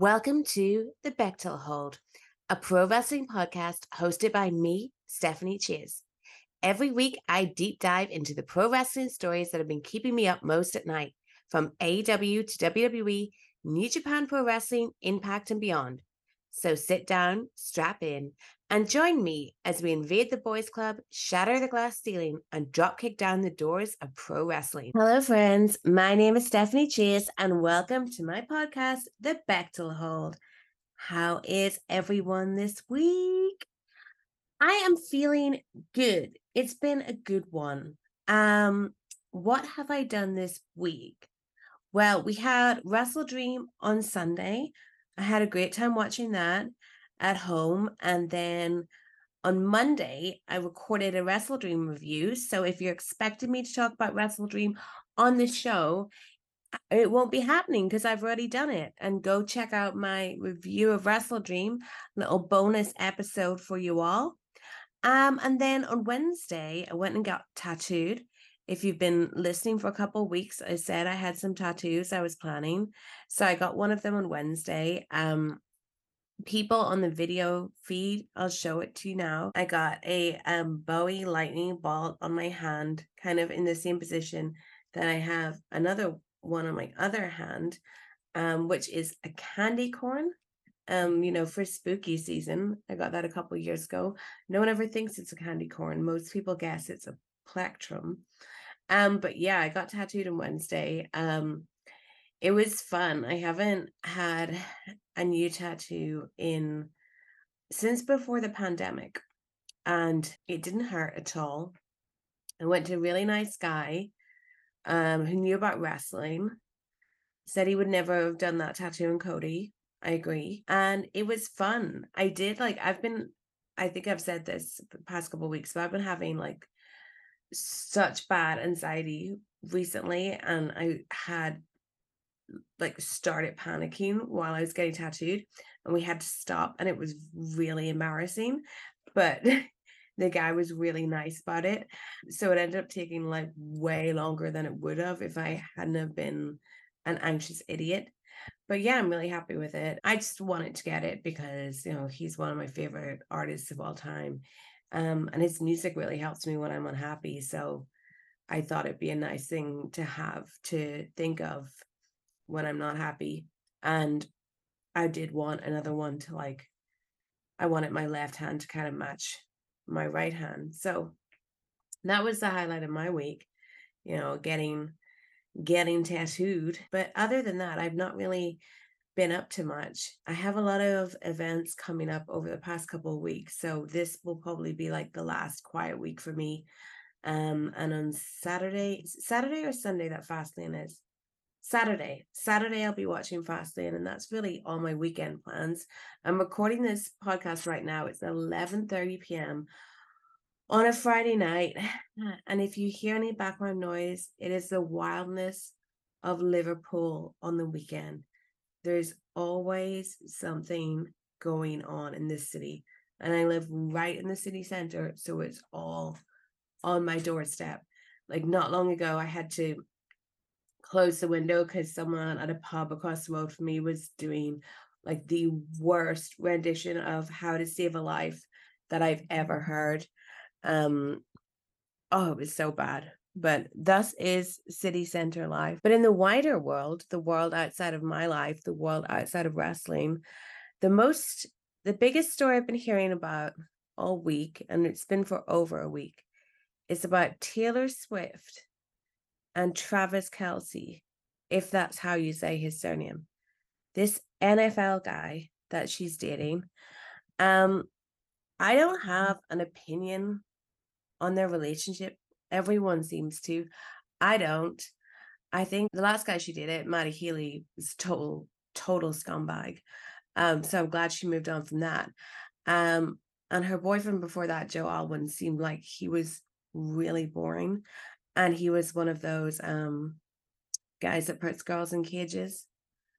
Welcome to the Bechdel Hold, a pro wrestling podcast hosted by me, Stephanie Chase. Every week, I deep dive into the pro wrestling stories that have been keeping me up most at night, from AEW to WWE, New Japan Pro Wrestling, Impact, and beyond. So sit down, strap in, and join me as we invade the boys' club, shatter the glass ceiling, and dropkick down the doors of pro wrestling. Hello, friends. My name is Stephanie Chase, and welcome to my podcast, The Bechdel Hold. How is everyone this week? I am feeling good. It's been a good one. Um, what have I done this week? Well, we had Wrestle Dream on Sunday, I had a great time watching that at home. And then on Monday, I recorded a Wrestle Dream review. So if you're expecting me to talk about Wrestle Dream on the show, it won't be happening because I've already done it. And go check out my review of Wrestle Dream, little bonus episode for you all. Um, and then on Wednesday, I went and got tattooed if you've been listening for a couple weeks, I said I had some tattoos I was planning. So I got one of them on Wednesday. Um, people on the video feed, I'll show it to you now. I got a um, Bowie lightning bolt on my hand, kind of in the same position that I have another one on my other hand, um, which is a candy corn. Um, you know, for spooky season, I got that a couple years ago. No one ever thinks it's a candy corn. Most people guess it's a plectrum. Um, but yeah, I got tattooed on Wednesday. Um, it was fun. I haven't had a new tattoo in since before the pandemic, and it didn't hurt at all. I went to a really nice guy um, who knew about wrestling, said he would never have done that tattoo on Cody. I agree. And it was fun. I did like, I've been, I think I've said this the past couple weeks, but I've been having like such bad anxiety recently and I had like started panicking while I was getting tattooed and we had to stop and it was really embarrassing but the guy was really nice about it. So it ended up taking like way longer than it would have if I hadn't have been an anxious idiot. But yeah I'm really happy with it. I just wanted to get it because you know he's one of my favorite artists of all time um, and his music really helps me when I'm unhappy. So I thought it'd be a nice thing to have to think of when I'm not happy. And I did want another one to like, I wanted my left hand to kind of match my right hand. So that was the highlight of my week, you know, getting getting tattooed. But other than that, I've not really been up to much. I have a lot of events coming up over the past couple of weeks, so this will probably be like the last quiet week for me. Um, and on Saturday, Saturday or Sunday that Fastlane is. Saturday, Saturday I'll be watching Fastlane, and that's really all my weekend plans. I'm recording this podcast right now. It's 11:30 p.m. on a Friday night, and if you hear any background noise, it is the wildness of Liverpool on the weekend there's always something going on in this city. And I live right in the city center. So it's all on my doorstep. Like not long ago, I had to close the window because someone at a pub across the road from me was doing like the worst rendition of how to save a life that I've ever heard. Um, oh, it was so bad but thus is city center life. But in the wider world, the world outside of my life, the world outside of wrestling, the most, the biggest story I've been hearing about all week, and it's been for over a week, is about Taylor Swift and Travis Kelce, if that's how you say his surname. This NFL guy that she's dating. Um, I don't have an opinion on their relationship Everyone seems to. I don't. I think the last guy she did it, Matty Healy, was total, total scumbag. Um, so I'm glad she moved on from that. Um, and her boyfriend before that, Joe Alwyn, seemed like he was really boring. And he was one of those um guys that puts girls in cages.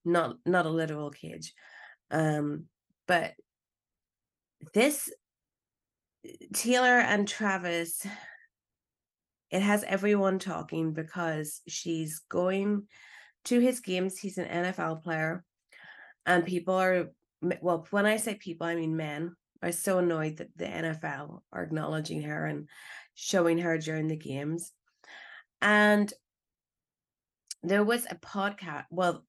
Not not a literal cage. Um, but this Taylor and Travis it has everyone talking because she's going to his games. He's an NFL player. And people are, well, when I say people, I mean men, are so annoyed that the NFL are acknowledging her and showing her during the games. And there was a podcast. Well,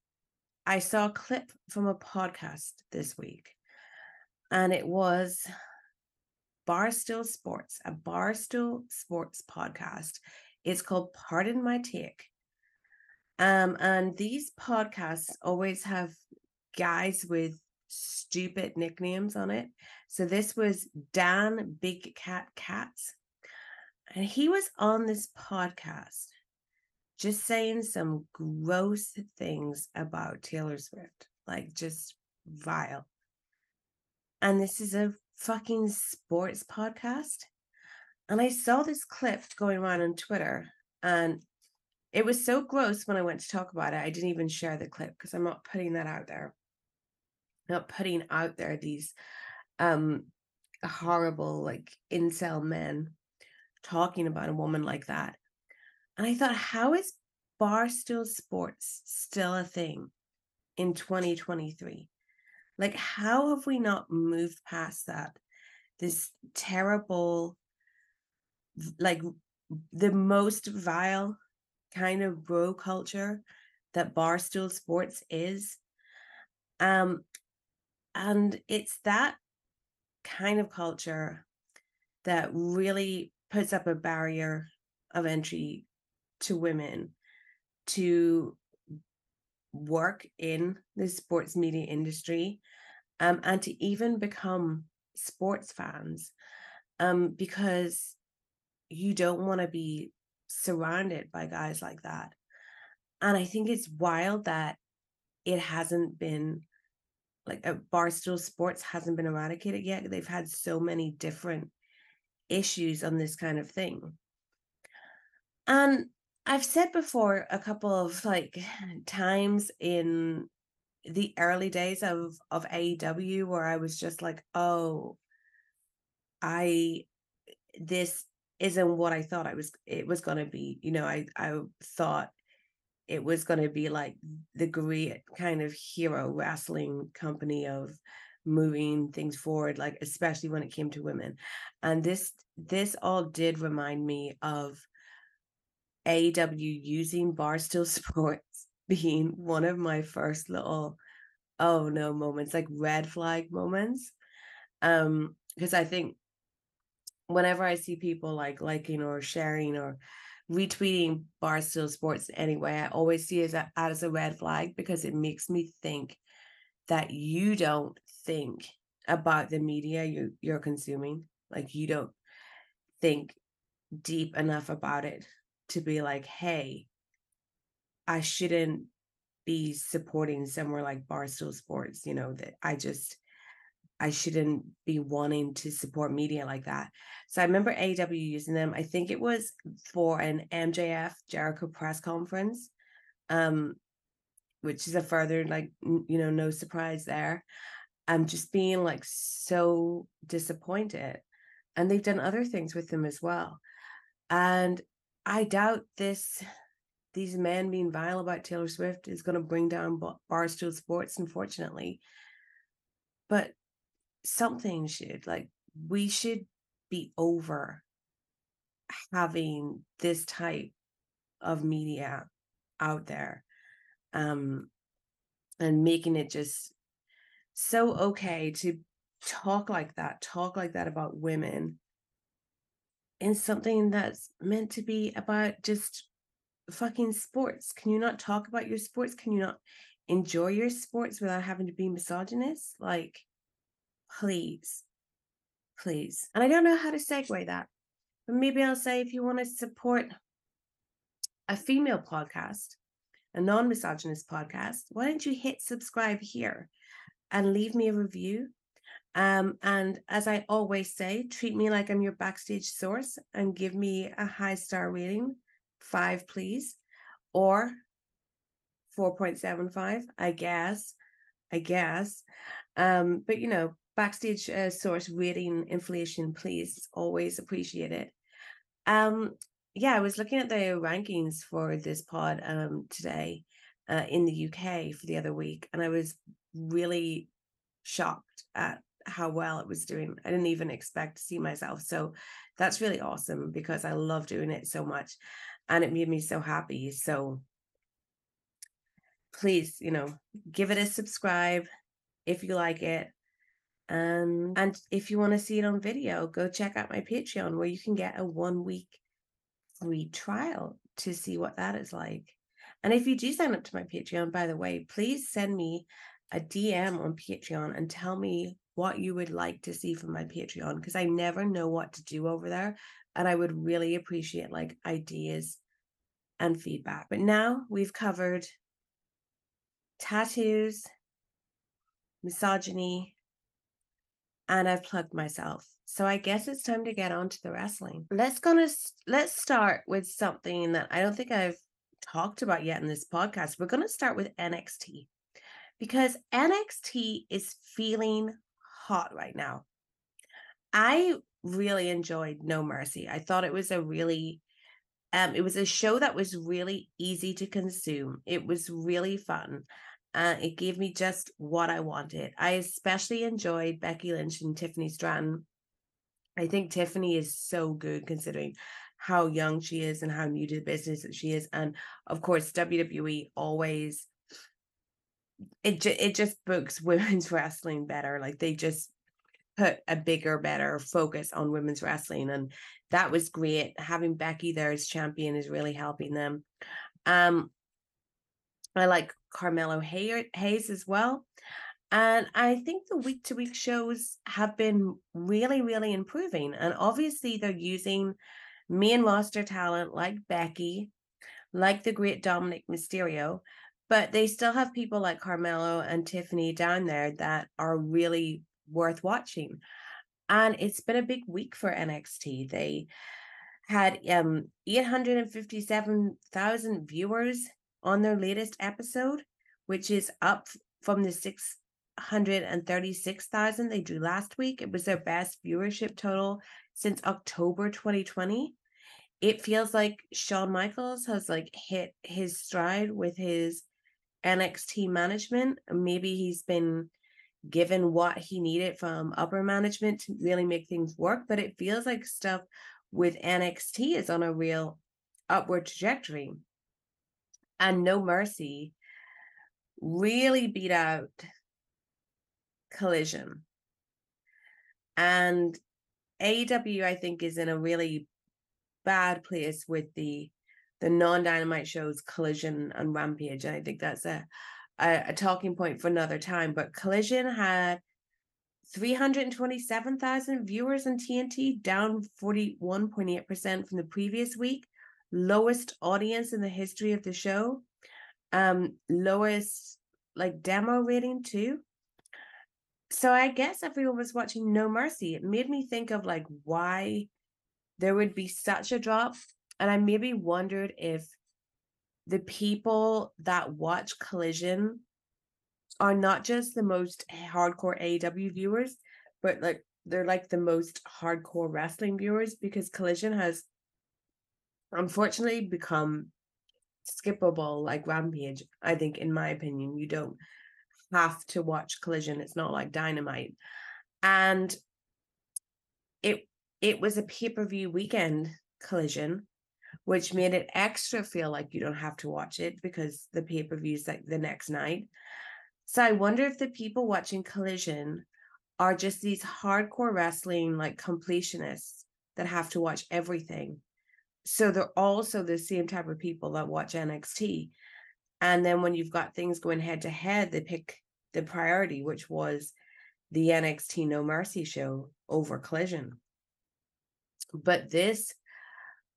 I saw a clip from a podcast this week, and it was Barstool Sports, a Barstool Sports podcast. It's called Pardon My Take. Um, and these podcasts always have guys with stupid nicknames on it. So this was Dan Big Cat Katz. And he was on this podcast just saying some gross things about Taylor Swift, like just vile. And this is a fucking sports podcast. And I saw this clip going around on Twitter, and it was so gross when I went to talk about it. I didn't even share the clip because I'm not putting that out there. Not putting out there these um horrible like incel men talking about a woman like that. And I thought, how is Barstool Sports still a thing in 2023? Like, how have we not moved past that? This terrible, like, the most vile kind of bro culture that Barstool Sports is. Um, and it's that kind of culture that really puts up a barrier of entry to women to work in the sports media industry um, and to even become sports fans um, because you don't want to be surrounded by guys like that. And I think it's wild that it hasn't been like a Barstool Sports hasn't been eradicated yet. They've had so many different issues on this kind of thing. And I've said before a couple of like times in the early days of of AEW where I was just like, oh, I this isn't what I thought I was it was gonna be. You know, I I thought it was gonna be like the great kind of hero wrestling company of moving things forward, like especially when it came to women. And this this all did remind me of AEW using Barstool Sports being one of my first little oh no moments, like red flag moments. Um, because I think whenever I see people like liking or sharing or retweeting Barstool Sports anyway, I always see it as a, as a red flag because it makes me think that you don't think about the media you you're consuming. Like you don't think deep enough about it to be like, hey, I shouldn't be supporting somewhere like Barstool Sports, you know, that I just I shouldn't be wanting to support media like that. So I remember AEW using them. I think it was for an MJF Jericho press conference, um, which is a further like you know no surprise there. I'm just being like so disappointed, and they've done other things with them as well. And I doubt this these men being vile about Taylor Swift is going to bring down Barstool Sports, unfortunately. But something should like we should be over having this type of media out there um and making it just so okay to talk like that talk like that about women in something that's meant to be about just fucking sports. Can you not talk about your sports? Can you not enjoy your sports without having to be misogynist? Like, please, please. And I don't know how to segue that, but maybe I'll say if you want to support a female podcast, a non misogynist podcast, why don't you hit subscribe here and leave me a review? Um, and as I always say, treat me like I'm your backstage source and give me a high star rating, five, please, or 4.75, I guess. I guess. Um, but you know, backstage uh, source rating inflation, please. always appreciate it. Um, yeah, I was looking at the rankings for this pod um today uh, in the UK for the other week, and I was really shocked at how well it was doing. I didn't even expect to see myself. So that's really awesome because I love doing it so much and it made me so happy. So please, you know, give it a subscribe if you like it. And and if you want to see it on video, go check out my Patreon where you can get a one week free trial to see what that is like. And if you do sign up to my Patreon, by the way, please send me a DM on Patreon and tell me what you would like to see from my Patreon because I never know what to do over there. And I would really appreciate like ideas and feedback. But now we've covered tattoos, misogyny, and I've plugged myself. So I guess it's time to get on to the wrestling. Let's gonna let's start with something that I don't think I've talked about yet in this podcast. We're gonna start with NXT because NXT is feeling hot right now. I really enjoyed No Mercy. I thought it was a really um it was a show that was really easy to consume. It was really fun. Uh, it gave me just what I wanted. I especially enjoyed Becky Lynch and Tiffany Stratton. I think Tiffany is so good considering how young she is and how new to the business that she is. And of course, WWE always it ju- it just books women's wrestling better. Like they just put a bigger, better focus on women's wrestling, and that was great. Having Becky there as champion is really helping them. Um, I like Carmelo Hay- Hayes as well. And I think the week to week shows have been really, really improving. And obviously, they're using main roster talent like Becky, like the great Dominik Mysterio, but they still have people like Carmelo and Tiffany down there that are really worth watching. And it's been a big week for NXT. They had um 857,000 viewers on their latest episode, which is up from the 636,000 they drew last week. It was their best viewership total since October 2020. It feels like Shawn Michaels has like hit his stride with his NXT management. Maybe he's been given what he needed from upper management to really make things work, but it feels like stuff with NXT is on a real upward trajectory. And No Mercy really beat out Collision. And AEW, I think, is in a really bad place with the the non-dynamite shows collision and rampage and i think that's a, a, a talking point for another time but collision had 327,000 viewers on TNT, down 41.8% from the previous week. Lowest audience in the history of the show. Um, lowest like demo rating too. So I guess everyone was watching No Mercy. It made me think of like why there would be such a drop and I maybe wondered if the people that watch Collision are not just the most hardcore AEW viewers, but like they're like the most hardcore wrestling viewers because Collision has unfortunately become skippable like Rampage. I think, in my opinion, you don't have to watch Collision. It's not like Dynamite, and it it was a pay per view weekend Collision, which made it extra feel like you don't have to watch it because the pay per view is like the next night. So I wonder if the people watching Collision are just these hardcore wrestling like completionists that have to watch everything. So they're also the same type of people that watch NXT. And then when you've got things going head to head, they pick the priority, which was the NXT No Mercy show over Collision. But this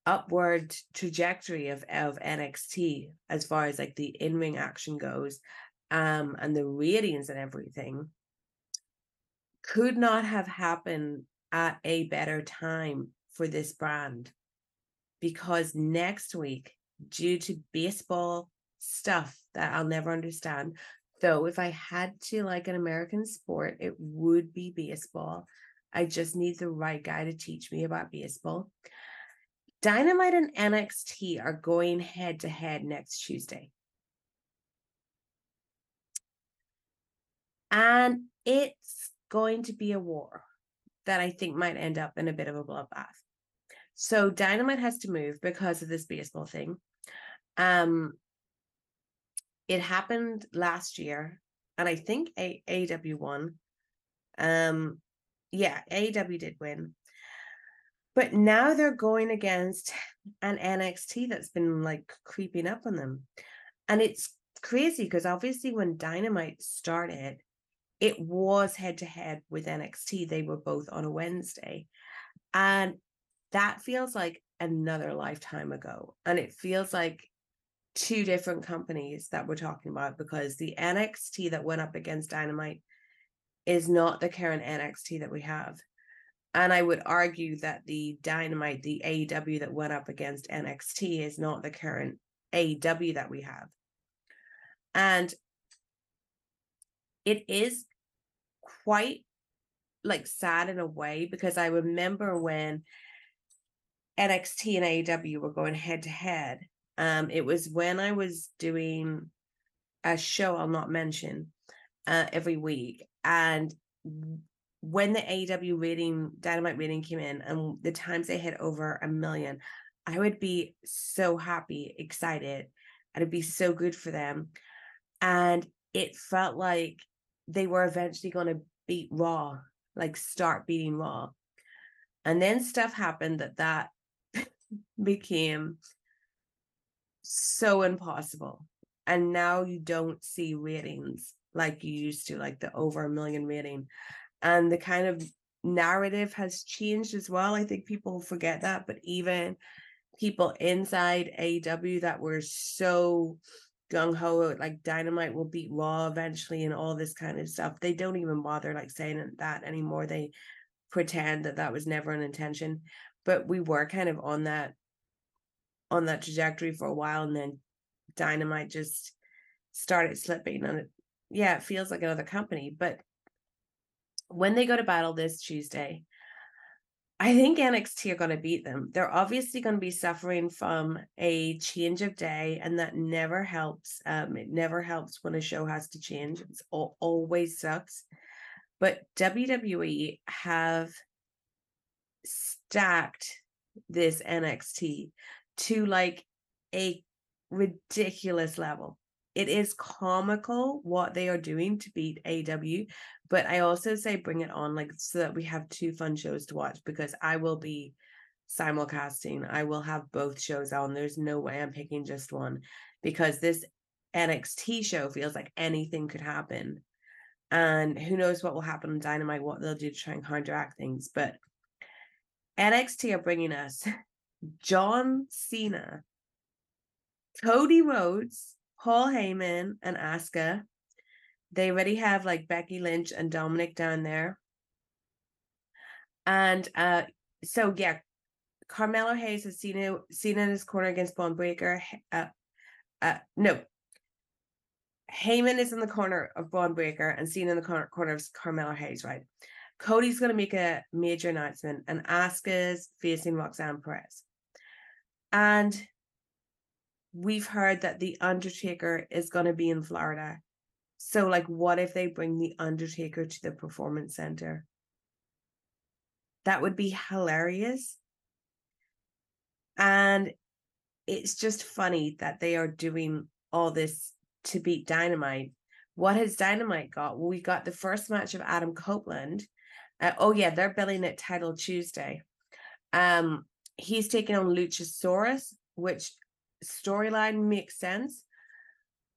upward trajectory of of NXT as far as like the in-ring action goes um and the ratings and everything could not have happened at a better time for this brand because next week due to baseball stuff that I'll never understand though if I had to like an American sport it would be baseball. I just need the right guy to teach me about baseball Dynamite and NXT are going head to head next Tuesday. And it's going to be a war that I think might end up in a bit of a bloodbath. So Dynamite has to move because of this baseball thing. Um, it happened last year, and I think a AEW won. Um, yeah, AEW did win. But now they're going against an NXT that's been like creeping up on them. And it's crazy because obviously when Dynamite started, it was head to head with NXT. They were both on a Wednesday. And that feels like another lifetime ago. And it feels like two different companies that we're talking about because the NXT that went up against Dynamite is not the current NXT that we have. And I would argue that the Dynamite, the AEW that went up against NXT is not the current AEW that we have. And it is quite like sad in a way because I remember when NXT and AEW were going head to head. Um, it was when I was doing a show I'll not mention uh, every week, and when the AEW rating, Dynamite rating came in, and the times they hit over a million, I would be so happy, excited, and it'd be so good for them. And it felt like they were eventually going to beat Raw, like start beating Raw. And then stuff happened that that became so impossible. And now you don't see ratings like you used to, like the over a million rating and the kind of narrative has changed as well. I think people forget that, but even people inside AEW that were so gung ho, like Dynamite will beat Raw eventually, and all this kind of stuff, they don't even bother like saying that anymore. They pretend that that was never an intention, but we were kind of on that on that trajectory for a while, and then Dynamite just started slipping, and it, yeah, it feels like another company, but when they go to battle this Tuesday, I think NXT are going to beat them. They're obviously going to be suffering from a change of day, and that never helps. Um, it never helps when a show has to change. All, always sucks. But WWE have stacked this NXT to like a ridiculous level it is comical what they are doing to beat AEW, but I also say bring it on like so that we have two fun shows to watch because I will be simulcasting. I will have both shows on. There's no way I'm picking just one because this NXT show feels like anything could happen. And who knows what will happen on Dynamite, what they'll do to try and counteract things. But NXT are bringing us John Cena, Cody Rhodes, Paul Heyman and Asuka. They already have like Becky Lynch and Dominik down there. And uh so yeah, Carmelo Hayes has seen it Cena in his corner against Bron Breakker. Uh, uh no. Heyman is in the corner of Bron Breakker and Cena in the corner, corner of Carmelo Hayes, right? Cody's going to make a major announcement, and Asuka's facing Roxanne Perez. And we've heard that the Undertaker is going to be in Florida. So, like, what if they bring the Undertaker to the Performance Center? That would be hilarious. And it's just funny that they are doing all this to beat Dynamite. What has Dynamite got? Well, we got the first match of Adam Copeland. Uh, oh yeah, they're billing it Title Tuesday. Um, he's taking on Luchasaurus, which storyline makes sense,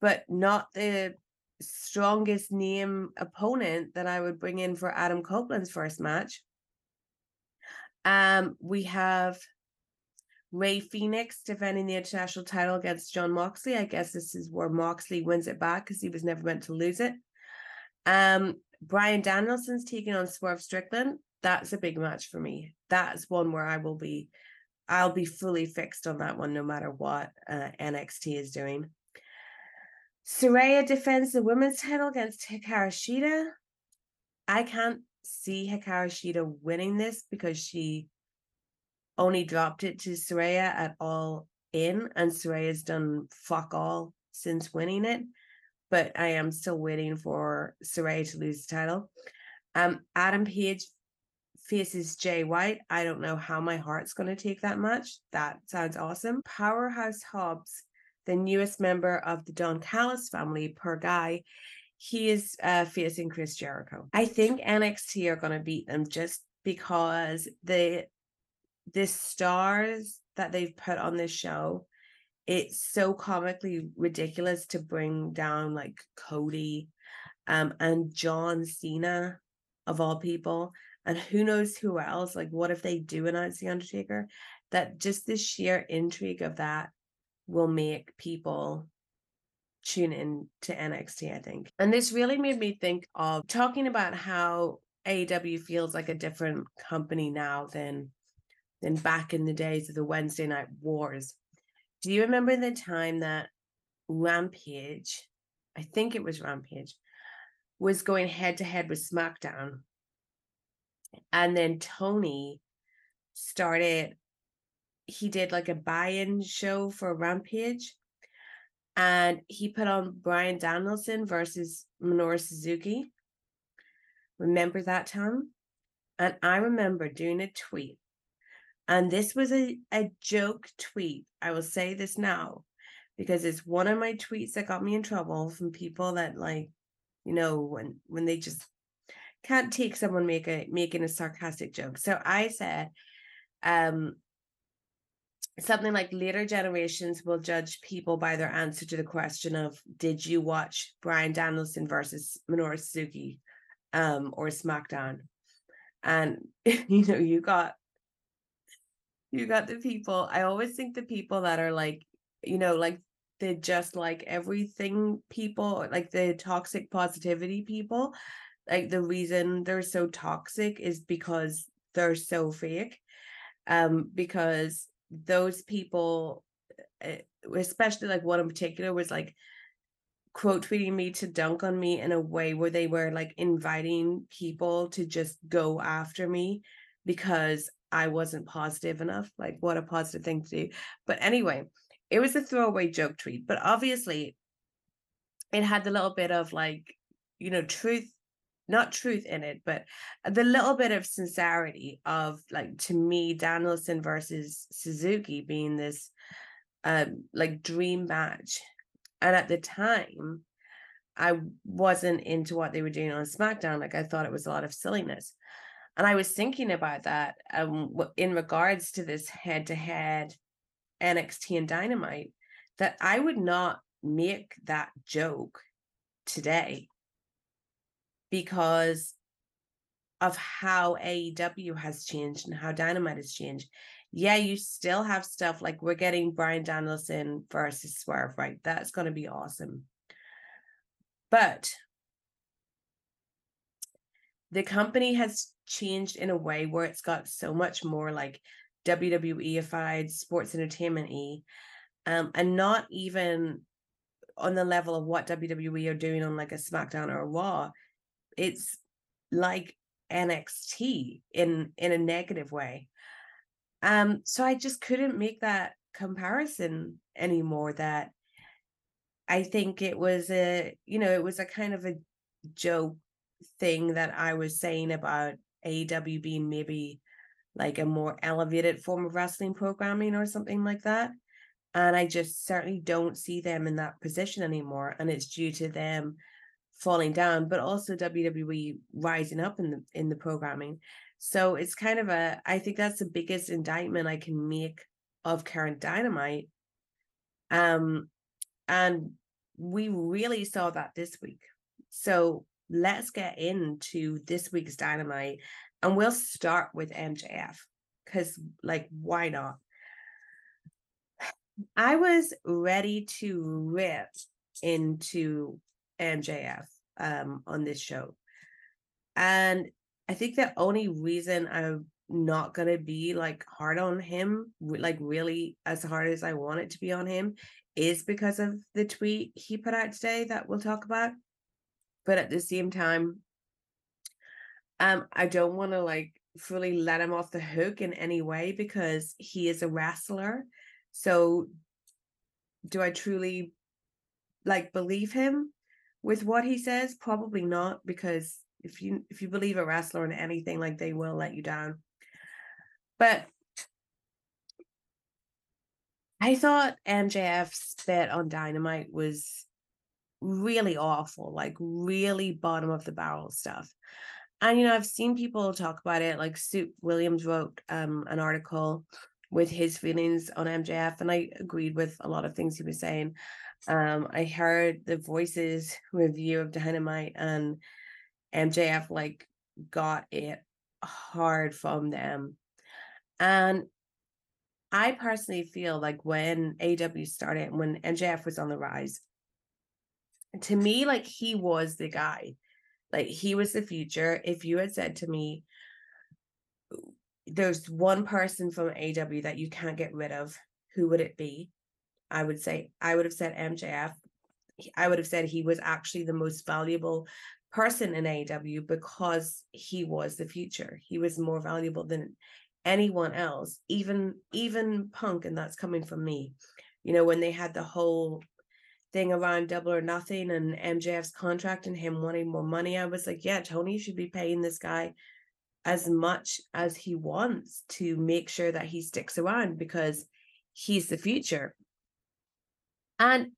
but not the strongest name opponent that I would bring in for Adam Copeland's first match. Um, we have Rey Fenix defending the international title against Jon Moxley. I guess this is where Moxley wins it back because he was never meant to lose it. Um, Bryan Danielson's taking on Swerve Strickland. That's a big match for me. That's one where I will be I'll be fully fixed on that one no matter what uh, NXT is doing. Saraya defends the women's title against Hikaru Shida. I can't see Hikaru Shida winning this because she only dropped it to Saraya at all in, and Saraya's done fuck all since winning it. but I am still waiting for Saraya to lose the title. Um, Adam Page faces Jay White. I don't know how my heart's going to take that much. That sounds awesome. Powerhouse Hobbs, the newest member of the Don Callis family, per guy, he is uh, facing Chris Jericho. I think NXT are going to beat them just because the the stars that they've put on this show it's so comically ridiculous to bring down like Cody um and John Cena of all people. And who knows who else like what if they do announce the Undertaker? That just the sheer intrigue of that will make people tune in to NXT I think and this really made me think of talking about how AEW feels like a different company now than than back in the days of the Wednesday night wars do you remember the time that Rampage, I think it was Rampage, was going head to head with SmackDown? And then Tony started, he did like a buy in show for Rampage. And he put on Bryan Danielson versus Minoru Suzuki. Remember that time? And I remember doing a tweet and this was a, a joke tweet. I will say this now because it's one of my tweets that got me in trouble from people that like, you know, when when they just can't take someone make a making a sarcastic joke. So I said, um, something like later generations will judge people by their answer to the question of did you watch Bryan Danielson versus Minoru Suzuki um or SmackDown? And you know, you got you got the people. I always think the people that are like, you know, like they just like everything people, like the toxic positivity people, like the reason they're so toxic is because they're so fake. Um, because those people, eh, especially like one in particular, was like quote tweeting me to dunk on me in a way where they were like inviting people to just go after me because I wasn't positive enough. Like, what a positive thing to do. But anyway, it was a throwaway joke tweet, but obviously it had the little bit of like, you know, truth, not truth in it, but the little bit of sincerity of like, to me, Danielson versus Suzuki being this um like dream match. And at the time, I wasn't into what they were doing on SmackDown. Like, I thought it was a lot of silliness. And I was thinking about that um, in regards to this head to head NXT and Dynamite, that I would not make that joke today because of how AEW has changed and how Dynamite has changed. Yeah, you still have stuff like we're getting Bryan Danielson versus Swerve, right? That's going to be awesome. But the company has changed in a way where it's got so much more like WWE-ified sports entertainment y, um, and not even on the level of what WWE are doing on like a SmackDown or a Raw. It's like NXT in in a negative way. Um, so I just couldn't make that comparison anymore. That I think it was a, you know, it was a kind of a joke thing that I was saying about AEW being maybe like a more elevated form of wrestling programming or something like that. And I just certainly don't see them in that position anymore. And it's due to them falling down, but also WWE rising up in the in the programming. So it's kind of a I think that's the biggest indictment I can make of current dynamite. Um and we really saw that this week. So let's get into this week's dynamite and we'll start with MJF because, like, why not? I was ready to rip into MJF um, on this show. And I think the only reason I'm not going to be like hard on him, like really as hard as I want it to be on him, is because of the tweet he put out today that we'll talk about. But at the same time um i don't want to like fully let him off the hook in any way because he is a wrestler. So do i truly like believe him with what he says? Probably not, because if you if you believe a wrestler in anything, like they will let you down. But I thought MJF's bit on Dynamite was really awful, like really bottom of the barrel stuff. And you know, I've seen people talk about it, like Soup Williams wrote um, an article with his feelings on MJF, and I agreed with a lot of things he was saying. Um, I heard the voices review of Dynamite, and MJF like got it hard from them. And I personally feel like when AEW started, when MJF was on the rise, to me, like he was the guy. Like he was the future. If you had said to me, there's one person from AEW that you can't get rid of, who would it be? I would say, I would have said MJF. I would have said he was actually the most valuable person in AEW because he was the future. He was more valuable than anyone else, even even Punk, and that's coming from me. You know, when they had the whole thing around double or nothing and MJF's contract and him wanting more money, I was like, yeah, Tony should be paying this guy as much as he wants to make sure that he sticks around because he's the future. And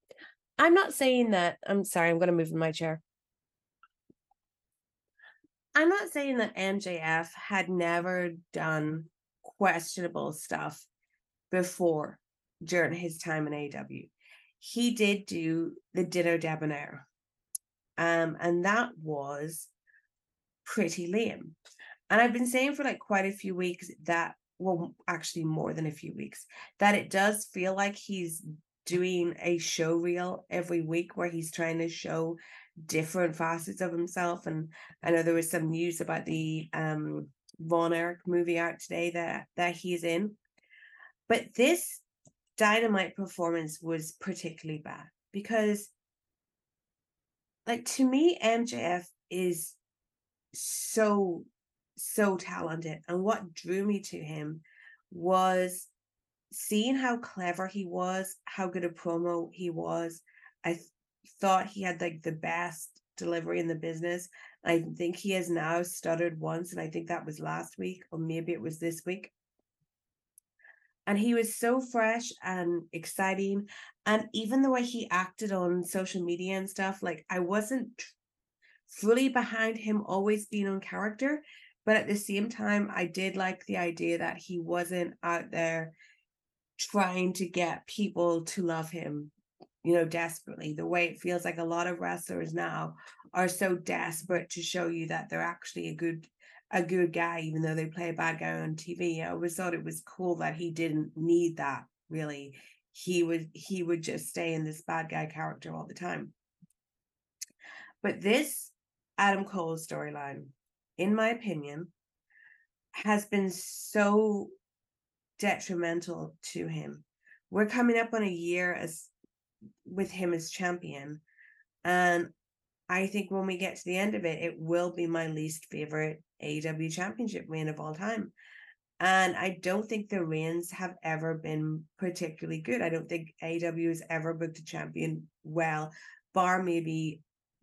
I'm not saying that, I'm sorry, I'm going to move in my chair. I'm not saying that MJF had never done questionable stuff before during his time in AEW. He did do the Dinner Debonair. Um, and that was pretty lame. And I've been saying for like quite a few weeks that, well, actually more than a few weeks, that it does feel like he's doing a show reel every week where he's trying to show different facets of himself. And I know there was some news about the um Von Erich movie out today that that he's in. But this dynamite performance was particularly bad because like to me MJF is so so talented and what drew me to him was seeing how clever he was how good a promo he was i th- thought he had like the best delivery in the business I think he has now stuttered once, and I think that was last week, or maybe it was this week. And he was so fresh and exciting. And even the way he acted on social media and stuff, like I wasn't fully behind him always being on character. But at the same time, I did like the idea that he wasn't out there trying to get people to love him you know, desperately, the way it feels like a lot of wrestlers now are so desperate to show you that they're actually a good a good guy, even though they play a bad guy on TV. I always thought it was cool that he didn't need that really. He would he would just stay in this bad guy character all the time. But this Adam Cole storyline, in my opinion, has been so detrimental to him. We're coming up on a year as with him as champion. And I think when we get to the end of it, it will be my least favorite AEW championship reign of all time. And I don't think the reigns have ever been particularly good. I don't think AEW has ever booked a champion well, bar maybe,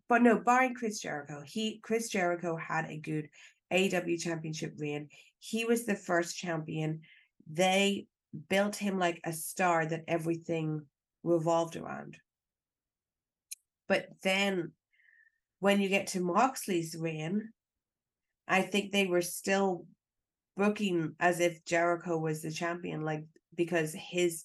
but no, barring Chris Jericho. He Chris Jericho had a good AEW championship reign. He was the first champion. They built him like a star that everything revolved around. But then when you get to Moxley's reign, I think they were still booking as if Jericho was the champion, like because his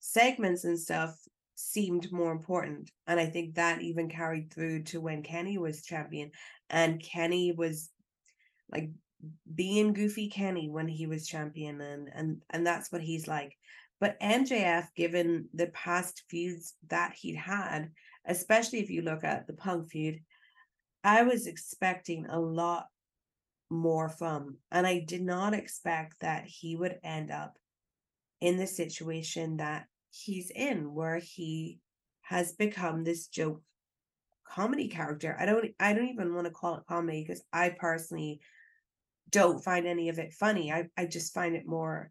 segments and stuff seemed more important. And I think that even carried through to when Kenny was champion. And Kenny was like being goofy Kenny when he was champion and and and that's what he's like. But MJF, given the past feuds that he'd had, especially if you look at the Punk feud, I was expecting a lot more from. And I did not expect that he would end up in the situation that he's in, where he has become this joke comedy character. I don't I don't even want to call it comedy because I personally don't find any of it funny. I, I just find it more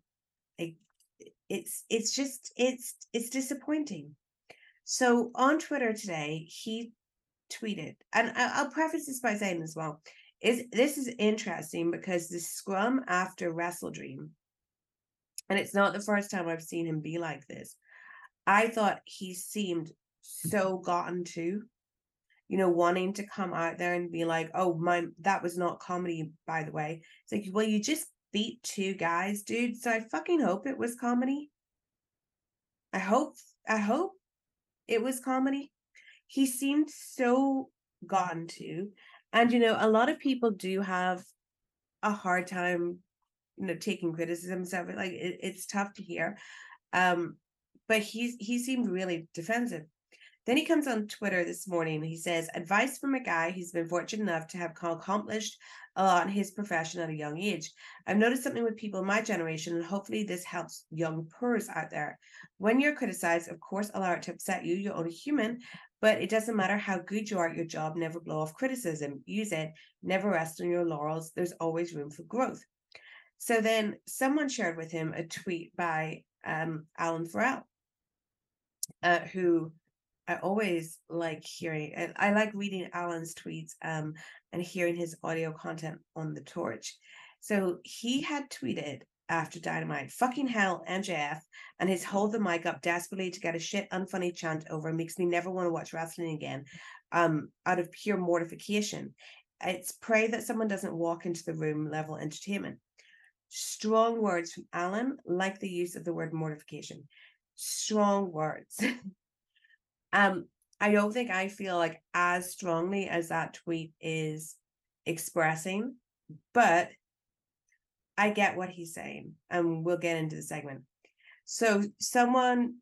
like it's it's just it's it's disappointing so on twitter today he tweeted, and I'll preface this by saying as well, is this is interesting because the scrum after Wrestle Dream, and it's not the first time I've seen him be like this. I thought he seemed so gotten to, you know, wanting to come out there and be like, oh, my, that was not comedy, by the way. It's like, well, you just beat two guys, dude. So I fucking hope it was comedy. I hope, I hope it was comedy. He seemed so gotten to. And, you know, a lot of people do have a hard time, you know, taking criticism stuff. Like it, it's tough to hear. Um, but he's he seemed really defensive. Then he comes on Twitter this morning. He says, Advice from a guy who's been fortunate enough to have accomplished a lot in his profession at a young age. I've noticed something with people in my generation, and hopefully this helps young purrs out there. When you're criticized, of course, allow it to upset you. You're only human, but it doesn't matter how good you are at your job, never blow off criticism. Use it, never rest on your laurels. There's always room for growth. So then someone shared with him a tweet by um, Alan Farrell, uh, who I always like hearing, and I like reading Alan's tweets um, and hearing his audio content on the torch. So he had tweeted after Dynamite, fucking hell, MJF, and his hold the mic up desperately to get a shit unfunny chant over makes me never want to watch wrestling again um, out of pure mortification. It's pray that someone doesn't walk into the room level entertainment. Strong words from Alan, like the use of the word mortification. Strong words. Um, I don't think I feel like as strongly as that tweet is expressing, but I get what he's saying, and we'll get into the segment. So someone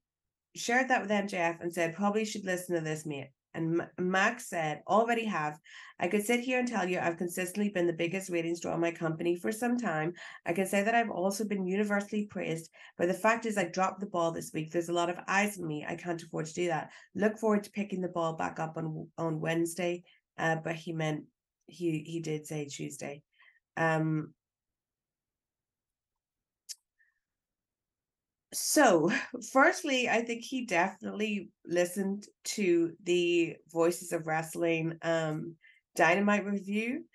shared that with MJF and said, probably should listen to this, mate. And Max said, already have. I could sit here and tell you I've consistently been the biggest ratings draw in my company for some time. I can say that I've also been universally praised, but the fact is I dropped the ball this week. There's a lot of eyes on me. I can't afford to do that. Look forward to picking the ball back up on on Wednesday. Uh, but he meant he he did say Tuesday. Um So, firstly, I think he definitely listened to the Voices of Wrestling um, Dynamite review,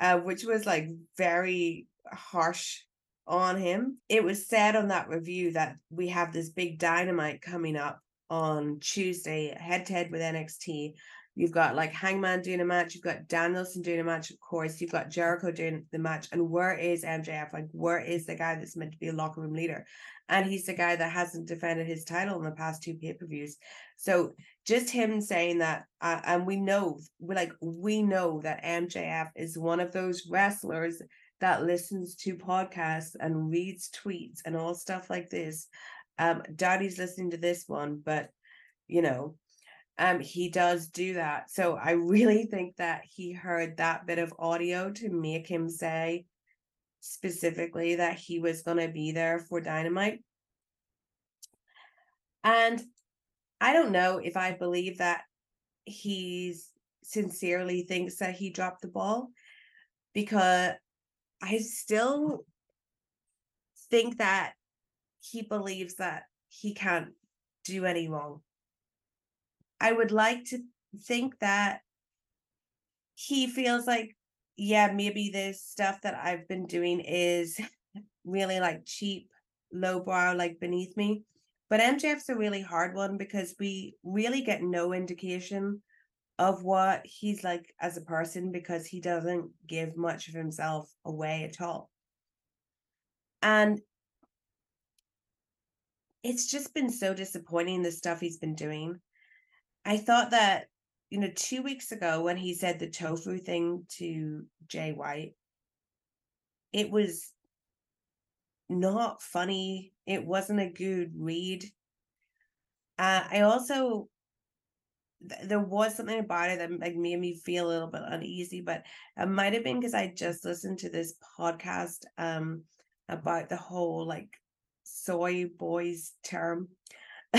uh, which was like very harsh on him. It was said on that review that we have this big Dynamite coming up on Tuesday, head to head with NXT. You've got like Hangman doing a match, you've got Danielson doing a match, of course, you've got Jericho doing the match. And where is MJF? Like, where is the guy that's meant to be a locker room leader? And he's the guy that hasn't defended his title in the past two pay per views. So just him saying that, uh, and we know, we're like, we know that MJF is one of those wrestlers that listens to podcasts and reads tweets and all stuff like this. Um, Daddy's listening to this one, but you know, um he does do that. So i really think that he heard that bit of audio to make him say specifically that he was going to be there for dynamite. And i don't know if i believe that he's sincerely thinks that he dropped the ball because i still think that he believes that he can't do any wrong I would like to think that he feels like, yeah, maybe this stuff that I've been doing is really like cheap, lowbrow, like beneath me. But MJF's a really hard one because we really get no indication of what he's like as a person because he doesn't give much of himself away at all. And it's just been so disappointing the stuff he's been doing. I thought that, you know, two weeks ago when he said the tofu thing to Jay White, it was not funny. It wasn't a good read. Uh, I also th- there was something about it that like made me feel a little bit uneasy, but it might have been because I just listened to this podcast um about the whole like soy boys term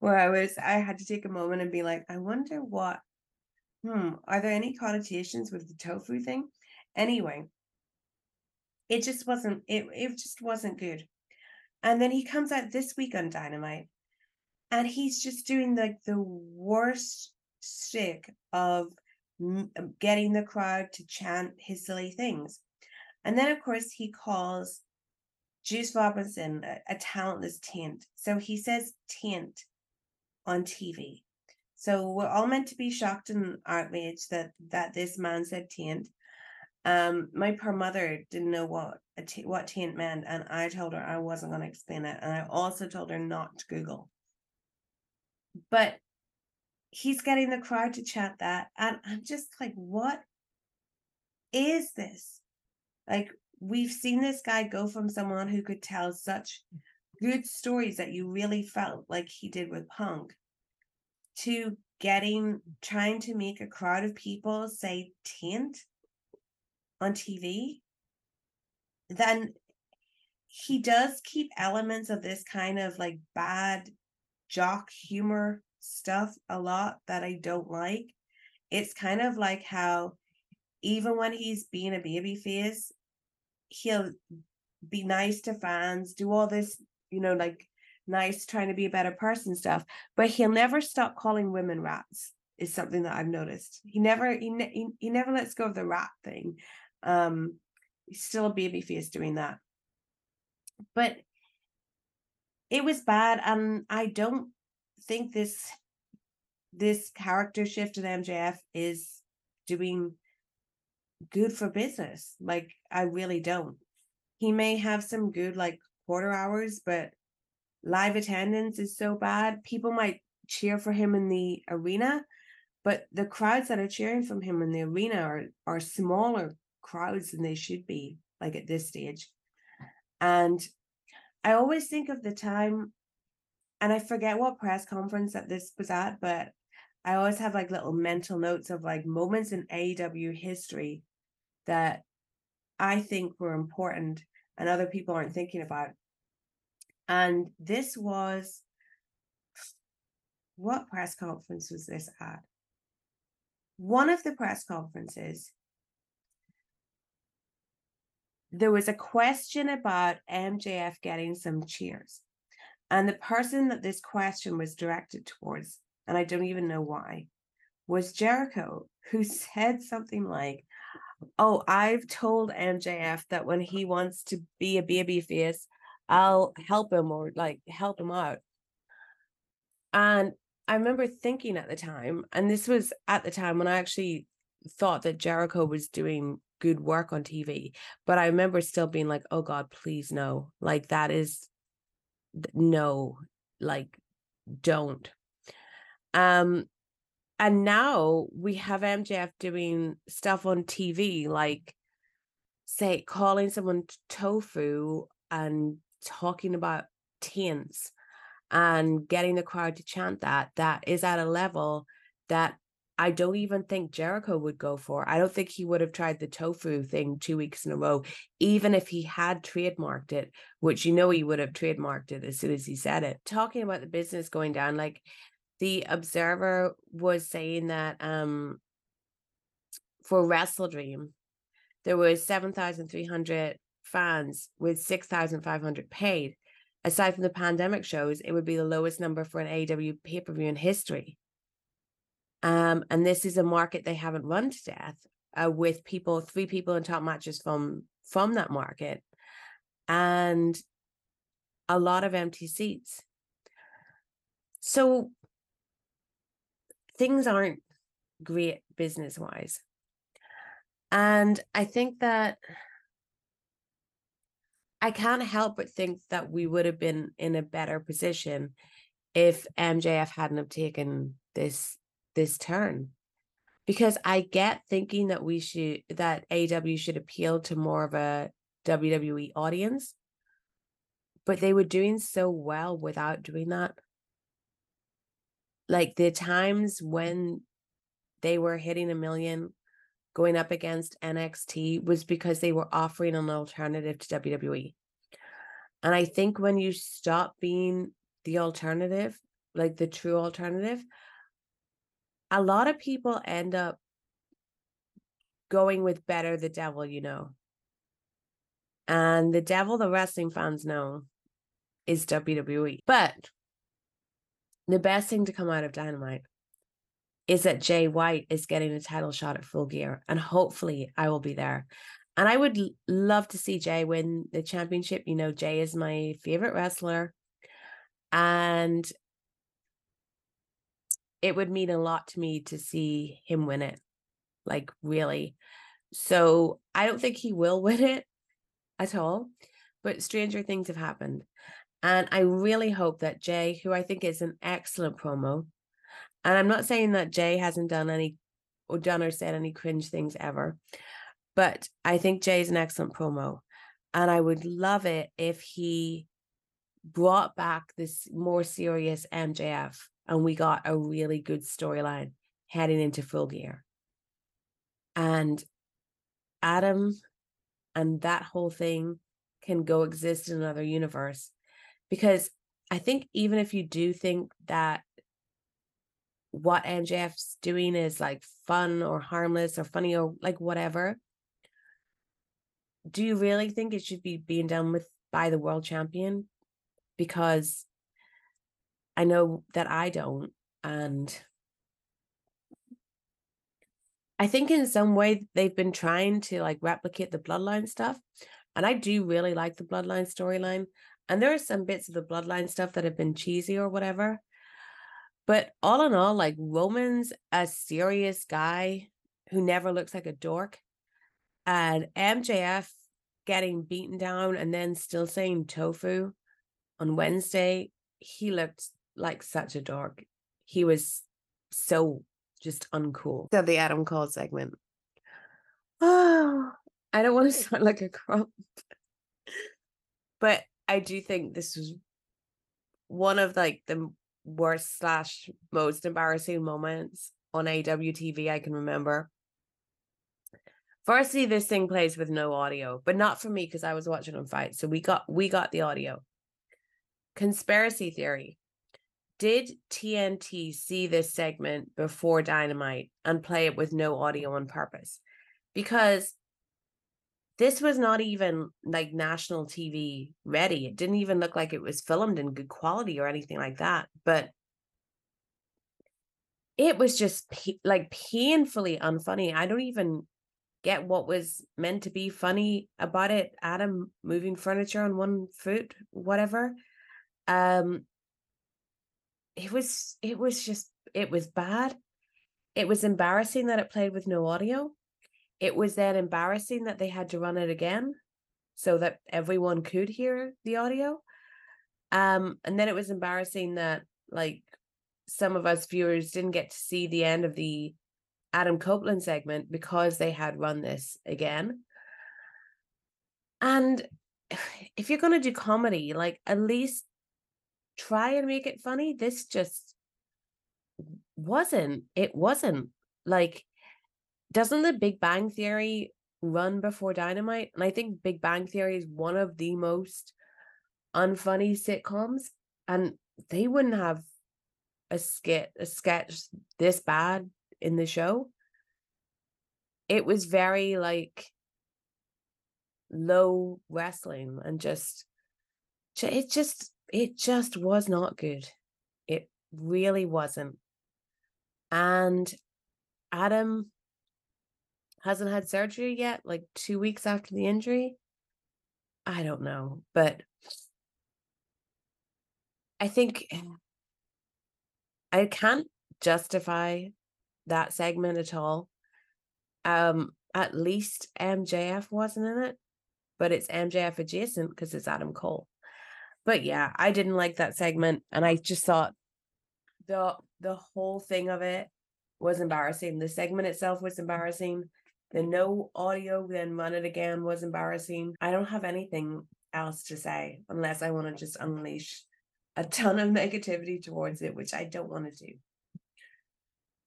where I was, I had to take a moment and be like, I wonder what, hmm, are there any connotations with the tofu thing? Anyway, it just wasn't, it, it just wasn't good. And then he comes out this week on Dynamite and he's just doing like the worst stick of getting the crowd to chant his silly things. And then, of course, he calls Juice Robinson a, a talentless taint. So he says taint on TV. So we're all meant to be shocked and outraged that that this man said taint. Um, my poor mother didn't know what a t- what taint meant, and I told her I wasn't going to explain it, and I also told her not to Google. But he's getting the crowd to chant that, and I'm just like, what is this? Like, we've seen this guy go from someone who could tell such good stories that you really felt like he did with Punk to getting trying to make a crowd of people say taint on TV, then he does keep elements of this kind of like bad jock humor stuff a lot that I don't like. It's kind of like how even when he's being a baby face, he'll be nice to fans, do all this, you know, like nice trying to be a better person stuff, but he'll never stop calling women rats is something that I've noticed. He never he, ne- he never lets go of the rat thing. Um he's still a baby face doing that. But it was bad and I don't think this this character shift in MJF is doing good for business. Like I really don't. He may have some good like quarter hours, but live attendance is so bad. People might cheer for him in the arena, but the crowds that are cheering from him in the arena are are smaller crowds than they should be, like at this stage. And I always think of the time, and I forget what press conference that this was at, but I always have like little mental notes of like moments in AEW history that I think were important and other people aren't thinking about. And this was what press conference was this at? One of the press conferences, there was a question about MJF getting some cheers. And the person that this question was directed towards and I don't even know why, was Jericho, who said something like, Oh, I've told MJF that when he wants to be a baby face, I'll help him or like help him out. And I remember thinking at the time, and this was at the time when I actually thought that Jericho was doing good work on TV, but I remember still being like, oh God, please no. Like that is no, like don't. Um, and now we have MJF doing stuff on TV, like say calling someone tofu and talking about taints and getting the crowd to chant that. That is at a level that I don't even think Jericho would go for. I don't think he would have tried the tofu thing two weeks in a row, even if he had trademarked it, which you know he would have trademarked it as soon as he said it. Talking about the business going down, like the observer was saying that um for wrestle dream there was 7300 fans with 6500 paid. Aside from the pandemic shows it would be the lowest number for an AEW pay-per-view in history. Um and this is a market they haven't run to death uh, with people three people in top matches from from that market and a lot of empty seats. So things aren't great business wise. And I think that I can't help but think that we would have been in a better position if MJF hadn't have taken this this turn. Because I get thinking that we should that AEW should appeal to more of a WWE audience, but they were doing so well without doing that like the times when they were hitting a million going up against NXT was because they were offering an alternative to WWE. And I think when you stop being the alternative, like the true alternative, a lot of people end up going with better the devil, you know. And the devil the wrestling fans know is WWE. But the best thing to come out of Dynamite is that Jay White is getting a title shot at full gear. And hopefully I will be there. And I would love to see Jay win the championship. You know, Jay is my favorite wrestler. And it would mean a lot to me to see him win it. Like, really. So I don't think he will win it at all. But stranger things have happened. And I really hope that Jay, who I think is an excellent promo, and I'm not saying that Jay hasn't done any or done or said any cringe things ever, but I think Jay's an excellent promo. And I would love it if he brought back this more serious MJF and we got a really good storyline heading into full gear. And Adam and that whole thing can go exist in another universe. Because I think even if you do think that what MJF's doing is like fun or harmless or funny or like whatever, do you really think it should be being done with by the world champion? Because I know that I don't. And I think in some way they've been trying to like replicate the bloodline stuff. And I do really like the bloodline storyline. And there are some bits of the bloodline stuff that have been cheesy or whatever. But all in all, like Roman's a serious guy who never looks like a dork. And MJF getting beaten down and then still saying tofu on Wednesday, he looked like such a dork. He was so just uncool. So the Adam Cole segment. Oh, I don't want to sound like a crump. but I do think this was one of like the worst slash most embarrassing moments on AWTV I can remember. Firstly, this thing plays with no audio, but not for me because I was watching on Fite. So we got we got the audio. Conspiracy theory. Did TNT see this segment before Dynamite and play it with no audio on purpose? Because this was not even like national TV ready. It didn't even look like it was filmed in good quality or anything like that. But it was just like painfully unfunny. I don't even get what was meant to be funny about it. Adam moving furniture on one foot, whatever. Um, it was it was just it was bad. It was embarrassing that it played with no audio. It was then embarrassing that they had to run it again so that everyone could hear the audio. Um, and then it was embarrassing that like some of us viewers didn't get to see the end of the Adam Copeland segment because they had run this again. And if you're going to do comedy, like at least try and make it funny. This just wasn't. It wasn't like doesn't the Big Bang Theory run before Dynamite? And I think Big Bang Theory is one of the most unfunny sitcoms, and they wouldn't have a skit a sketch this bad in the show. It was very like low wrestling and just it just it just was not good. It really wasn't. And Adam hasn't had surgery yet, like two weeks after the injury. I don't know, but I think I can't justify that segment at all. Um, at least MJF wasn't in it, but it's MJF adjacent because it's Adam Cole but yeah, I didn't like that segment, and I just thought the the whole thing of it was embarrassing. The segment itself was embarrassing. The no audio then run it again was embarrassing. I don't have anything else to say unless I want to just unleash a ton of negativity towards it, which I don't want to do.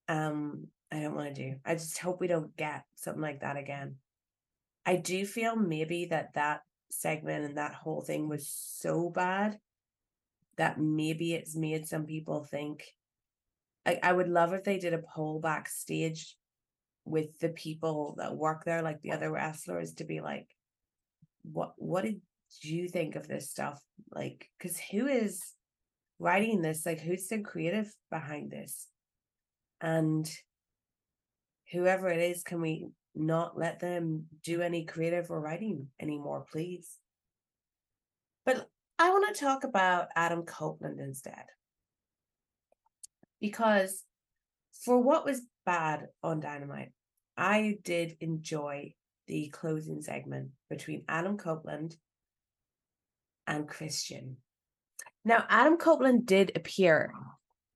Um, I don't want to do. I just hope we don't get something like that again. I do feel maybe that that segment and that whole thing was so bad that maybe it's made some people think I, I would love if they did a poll backstage with the people that work there, like the other wrestlers, to be like, what what did you think of this stuff? Like, because who is writing this? Like, who's the creative behind this? And whoever it is, can we not let them do any creative or writing anymore, please? But I want to talk about Adam Copeland instead. Because for what was bad on Dynamite, I did enjoy the closing segment between Adam Copeland and Christian. Now, Adam Copeland did appear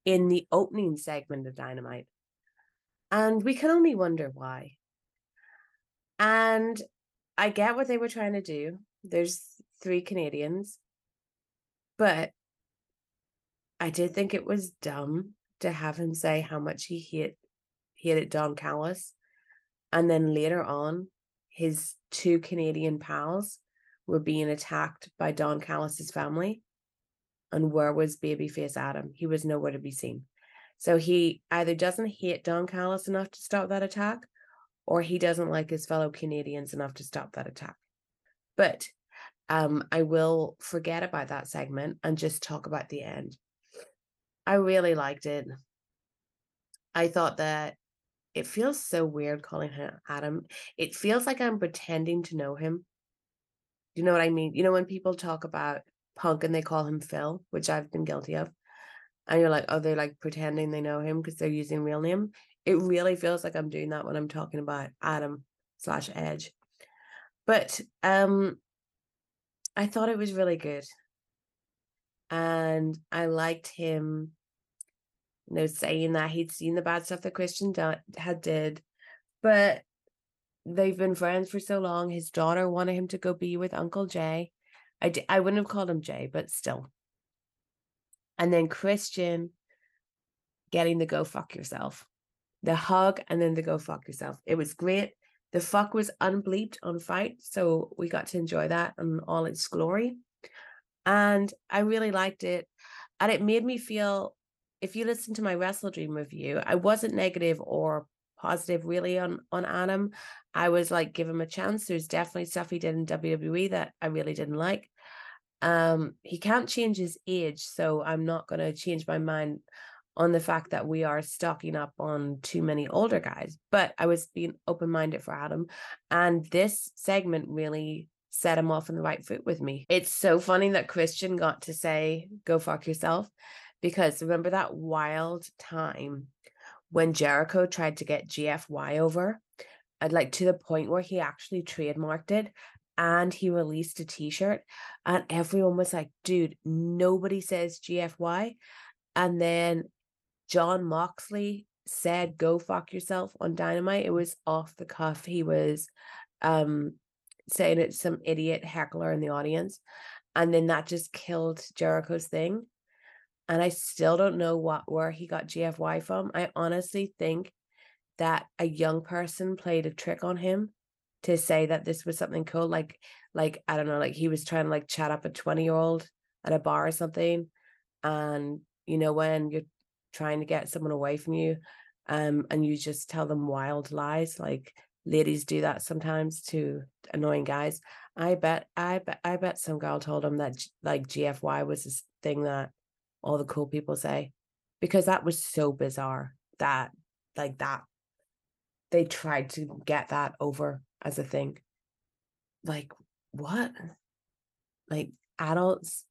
in the opening segment of Dynamite, and we can only wonder why. And I get what they were trying to do. There's three Canadians, but I did think it was dumb to have him say how much he hate hated Don Callis. And then later on, his two Canadian pals were being attacked by Don Callis's family. And where was babyface Adam? He was nowhere to be seen. So he either doesn't hate Don Callis enough to stop that attack, or he doesn't like his fellow Canadians enough to stop that attack. But um, I will forget about that segment and just talk about the end. I really liked it. I thought that it feels so weird calling him Adam. It feels like I'm pretending to know him. You know what I mean? You know, when people talk about punk and they call him Phil, which I've been guilty of, and you're like, oh, they're like pretending they know him because they're using real name. It really feels like I'm doing that when I'm talking about Adam slash Edge. But um I thought it was really good. And I liked him you know, saying that he'd seen the bad stuff that Christian had did, but they've been friends for so long. His daughter wanted him to go be with Uncle Jay. I d- I wouldn't have called him Jay, but still. And then Christian getting the go fuck yourself, the hug, and then the go fuck yourself. It was great. The fuck was unbleeped on Fite, so we got to enjoy that in all its glory. And I really liked it. And it made me feel if you listen to my Wrestle Dream review, I wasn't negative or positive really on on Adam. I was like, give him a chance. There's definitely stuff he did in WWE that I really didn't like. Um, he can't change his age, so I'm not gonna change my mind on the fact that we are stocking up on too many older guys. But I was being open minded for Adam, and this segment really set him off on the right foot with me. It's so funny that Christian got to say, "Go fuck yourself," because remember that wild time when Jericho tried to get GFY over, uh, like to the point where he actually trademarked it and he released a t-shirt and everyone was like, dude, nobody says GFY. And then Jon Moxley said, go fuck yourself on Dynamite. It was off the cuff. He was um saying it some idiot heckler in the audience. And then that just killed Jericho's thing and I still don't know what where he got GFY from. I honestly think that a young person played a trick on him to say that this was something cool. Like, like I don't know, like he was trying to like chat up a 20 year old at a bar or something. And you know, when you're trying to get someone away from you, um, and you just tell them wild lies, like ladies do that sometimes to annoying guys. I bet, I bet, I bet some girl told him that like GFY was this thing that all the cool people say because that was so bizarre that like that they tried to get that over as a thing like what like adults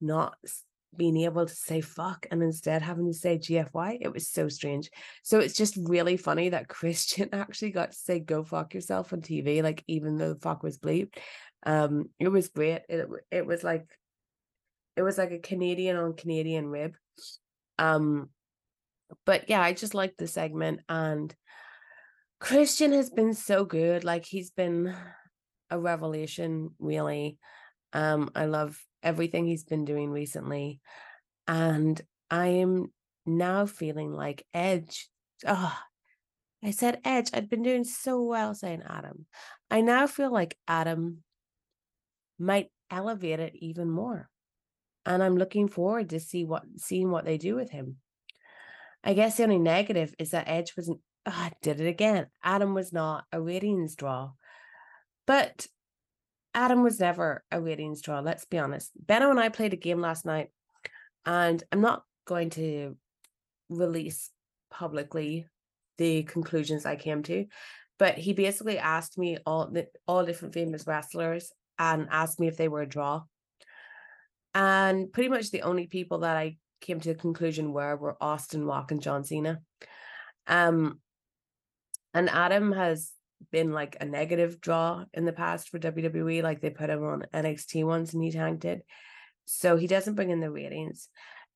not being able to say fuck and instead having to say GFY. It was so strange. So it's just really funny that Christian actually got to say go fuck yourself on TV, like even though fuck was bleeped. Um, it was great. It it was like it was like a Canadian on Canadian rib. Um, but yeah, I just like the segment and Christian has been so good. Like he's been a revelation, really. Um, I love everything he's been doing recently. And I am now feeling like Edge. Oh, I said Edge. I'd been doing so well saying Adam. I now feel like Adam might elevate it even more and I'm looking forward to see what seeing what they do with him. I guess the only negative is that Edge wasn't. Oh, did it again. Adam was not a ratings draw, but Adam was never a ratings draw. Let's be honest. Benno and I played a game last night, and I'm not going to release publicly the conclusions I came to, but he basically asked me all the all different famous wrestlers and asked me if they were a draw. And pretty much the only people that I came to the conclusion were were Austin Rock and John Cena. Um, and Adam has been like a negative draw in the past for WWE. Like they put him on NXT once and he tanked it. So he doesn't bring in the ratings.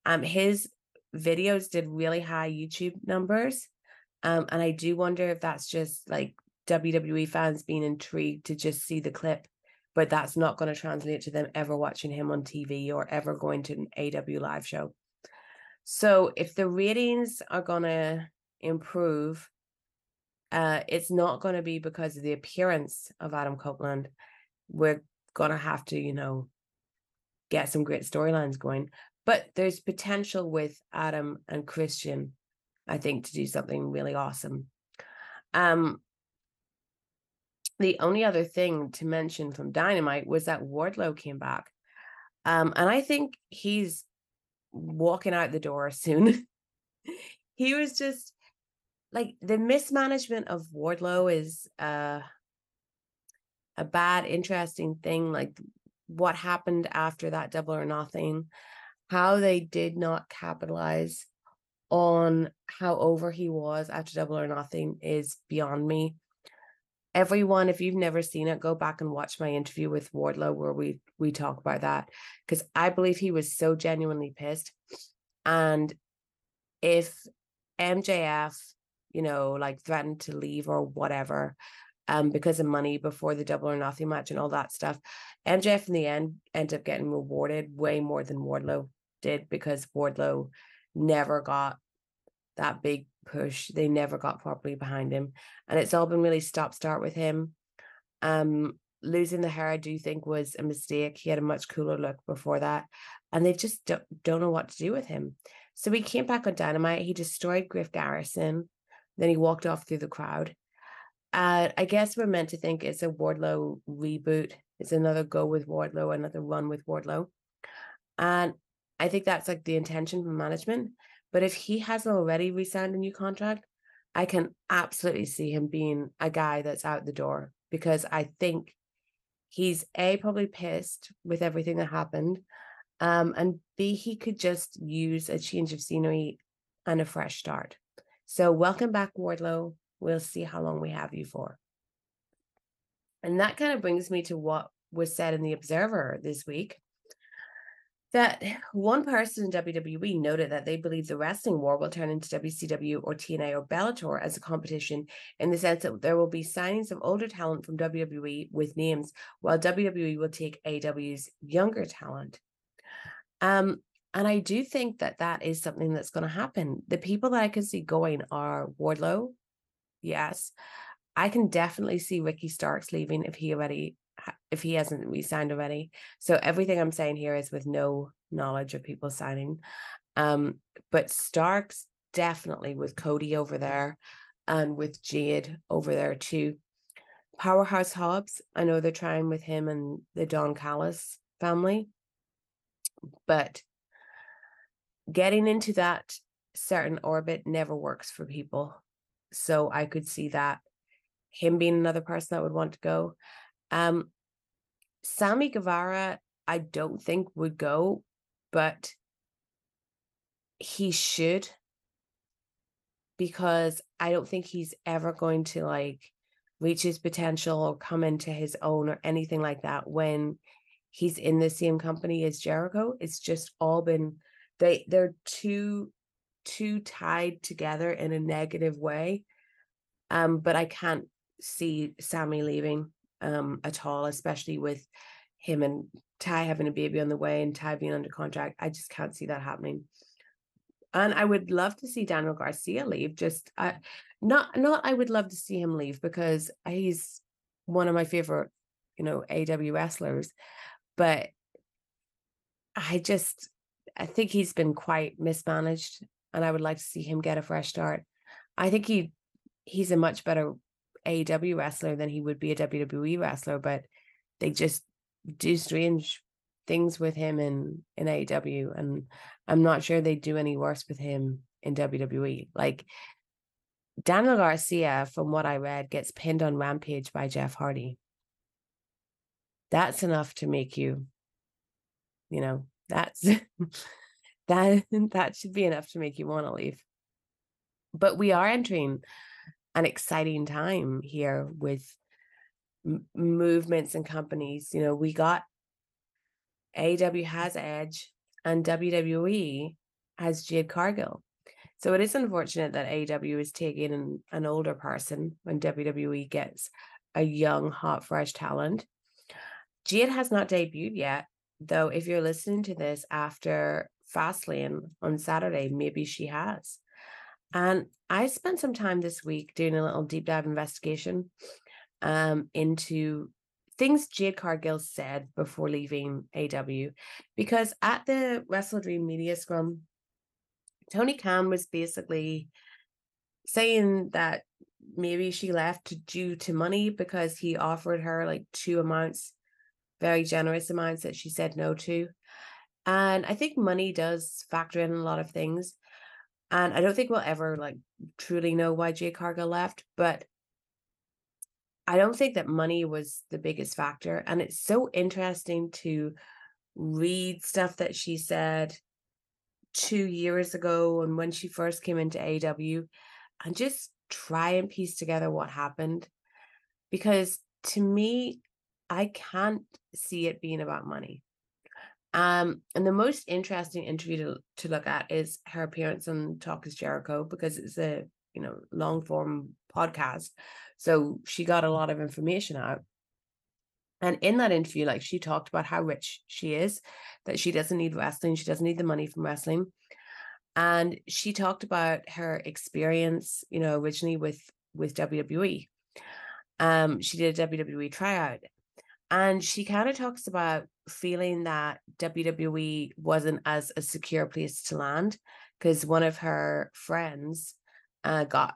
Um, his videos did really high YouTube numbers. Um, and I do wonder if that's just like WWE fans being intrigued to just see the clip, but that's not going to translate to them ever watching him on TV or ever going to an AEW live show. So if the ratings are going to improve, uh, it's not going to be because of the appearance of Adam Copeland. We're going to have to, you know, get some great storylines going. But there's potential with Adam and Christian, I think, to do something really awesome. Um, the only other thing to mention from Dynamite was that Wardlow came back. Um, and I think he's walking out the door soon. he was just like the mismanagement of Wardlow is uh, a bad, interesting thing. Like what happened after that double or nothing, how they did not capitalize on how over he was after double or nothing is beyond me. Everyone, if you've never seen it, go back and watch my interview with Wardlow where we we talk about that because I believe he was so genuinely pissed. And if MJF you know, like threatened to leave or whatever, um, because of money before the double or nothing match and all that stuff. MJF in the end ended up getting rewarded way more than Wardlow did because Wardlow never got that big push. They never got properly behind him. And it's all been really stop start with him. Um, losing the hair, I do think was a mistake. He had a much cooler look before that. And they just don't, don't know what to do with him. So he came back on Dynamite. He destroyed Griff Garrison. Then he walked off through the crowd. Uh, I guess we're meant to think it's a Wardlow reboot. It's another go with Wardlow, another run with Wardlow. And I think that's like the intention from management. But if he hasn't already re-signed a new contract, I can absolutely see him being a guy that's out the door because I think he's a probably pissed with everything that happened. Um, and B, he could just use a change of scenery and a fresh start. So, welcome back, Wardlow. We'll see how long we have you for. And that kind of brings me to what was said in The Observer this week that one person in WWE noted that they believe the wrestling war will turn into WCW or TNA or Bellator as a competition in the sense that there will be signings of older talent from WWE with names, while WWE will take AEW's younger talent. Um, and I do think that that is something that's going to happen. The people that I can see going are Wardlow. Yes. I can definitely see Ricky Starks leaving if he already if he hasn't re-signed already. So everything I'm saying here is with no knowledge of people signing. Um, but Starks definitely with Cody over there and with Jade over there too. Powerhouse Hobbs, I know they're trying with him and the Don Callis family, but getting into that certain orbit never works for people. So I could see that him being another person that would want to go. Um, Sammy Guevara, I don't think would go, but he should because I don't think he's ever going to like reach his potential or come into his own or anything like that when he's in the same company as Jericho. It's just all been they they're too too tied together in a negative way um but i can't see sammy leaving um at all especially with him and Tay having a baby on the way and Tay being under contract i just can't see that happening and i would love to see daniel garcia leave just uh, not not i would love to see him leave because he's one of my favorite you know AEW wrestlers but i just I think he's been quite mismanaged, and I would like to see him get a fresh start. I think he he's a much better AEW wrestler than he would be a WWE wrestler, but they just do strange things with him in in AEW, and I'm not sure they do any worse with him in WWE. Like Daniel Garcia, from what I read, gets pinned on Rampage by Jeff Hardy. That's enough to make you, you know, that's that that should be enough to make you want to leave. But we are entering an exciting time here with m- movements and companies. You know, we got AEW has Edge and WWE has Jade Cargill. So it is unfortunate that AEW is taking an, an older person when WWE gets a young, hot, fresh talent. Jade has not debuted yet, though. If you're listening to this after Fastlane on Saturday, maybe she has. And I spent some time this week doing a little deep dive investigation um, into things Jade Cargill said before leaving AEW, because at the Wrestle Dream Media Scrum, Tony Khan was basically saying that maybe she left due to money because he offered her like two amounts, very generous amounts that she said no to. And I think money does factor in a lot of things. And I don't think we'll ever like truly know why Jade Cargill left, but I don't think that money was the biggest factor. And it's so interesting to read stuff that she said two years ago and when she first came into AEW and just try and piece together what happened. Because to me, I can't see it being about money. Um, and the most interesting interview to, to look at is her appearance on Talk is Jericho because it's a you know long form podcast. So she got a lot of information out. And in that interview, like she talked about how rich she is, that she doesn't need wrestling, she doesn't need the money from wrestling. And she talked about her experience, you know, originally with with WWE. Um, she did a WWE tryout. And she kind of talks about feeling that WWE wasn't as a secure place to land because one of her friends uh, got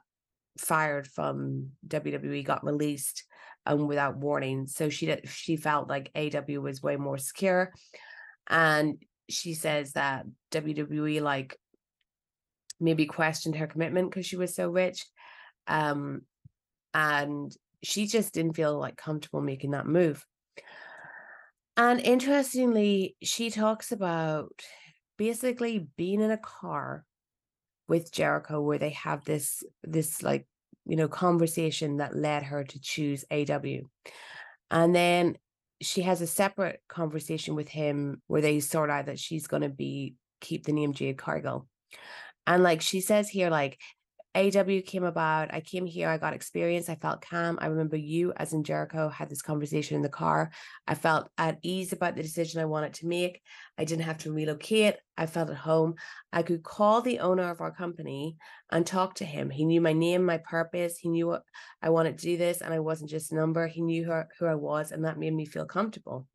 fired from WWE, got released um, without warning. So she did, she felt like AEW was way more secure, and she says that WWE like maybe questioned her commitment because she was so rich, um, and she just didn't feel like comfortable making that move. And interestingly, she talks about basically being in a car with Jericho where they have this this like you know, conversation that led her to choose AEW. And then she has a separate conversation with him where they sort out that she's going to be keep the name Jade Cargill. And like she says here, like AEW came about. I came here, I got experience, I felt calm. I remember you, as in Jericho, had this conversation in the car. I felt at ease about the decision I wanted to make. I didn't have to relocate. I felt at home. I could call the owner of our company and talk to him. He knew my name, my purpose. He knew what I wanted to do this, and I wasn't just a number. He knew who, who I was, and that made me feel comfortable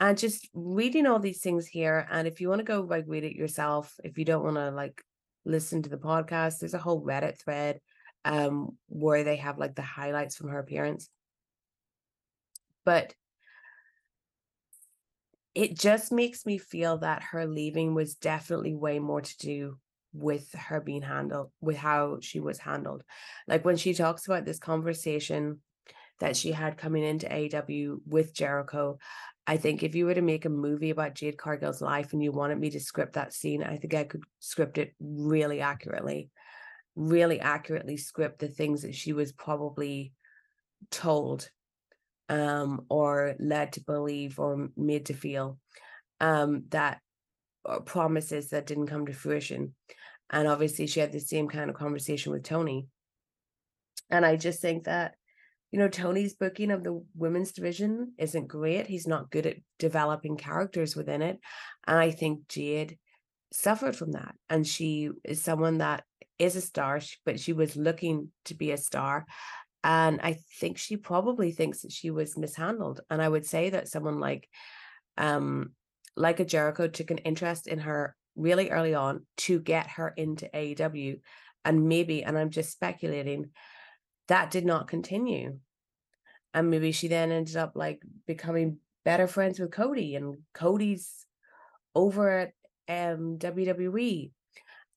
and just reading all these things here and if you want to go like read it yourself if you don't want to like listen to the podcast. There's a whole Reddit thread um, where they have like the highlights from her appearance. But it just makes me feel that her leaving was definitely way more to do with her being handled, with how she was handled. Like when she talks about this conversation that she had coming into AEW with Jericho I think if you were to make a movie about Jade Cargill's life and you wanted me to script that scene, I think I could script it really accurately, really accurately script the things that she was probably told um, or led to believe or made to feel um, that uh, promises that didn't come to fruition. And obviously, she had the same kind of conversation with Tony. And I just think that you know, Tony's booking of the women's division isn't great. He's not good at developing characters within it. And I think Jade suffered from that. And she is someone that is a star, but she was looking to be a star. And I think she probably thinks that she was mishandled. And I would say that someone like um like a Jericho took an interest in her really early on to get her into AEW. And maybe, and I'm just speculating, that did not continue. And maybe she then ended up like becoming better friends with Cody, and Cody's over at um, WWE.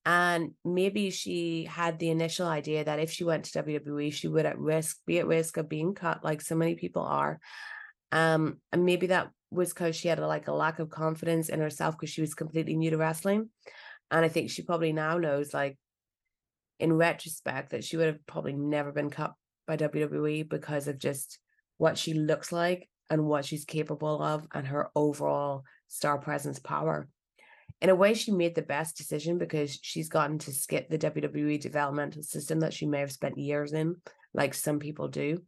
And maybe she had the initial idea that if she went to WWE, she would at risk be at risk of being cut, like so many people are. Um, and maybe that was because she had a, like a lack of confidence in herself because she was completely new to wrestling. And I think she probably now knows, like in retrospect, that she would have probably never been cut by WWE because of just what she looks like and what she's capable of and her overall star presence power in a way, she made the best decision because she's gotten to skip the WWE developmental system that she may have spent years in, like some people do.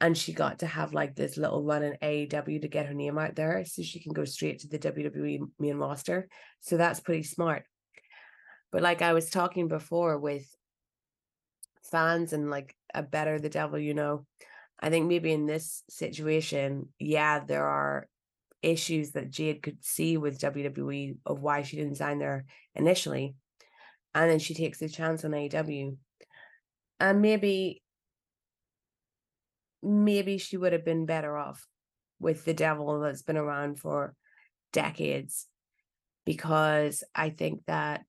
And she got to have like this little run in AEW to get her name out there so she can go straight to the WWE main roster. So that's pretty smart. But like I was talking before with fans and like a better the devil you know, I think maybe in this situation, yeah, there are issues that Jade could see with WWE of why she didn't sign there initially. And then she takes a chance on AEW. And maybe maybe she would have been better off with the devil that's been around for decades. Because I think that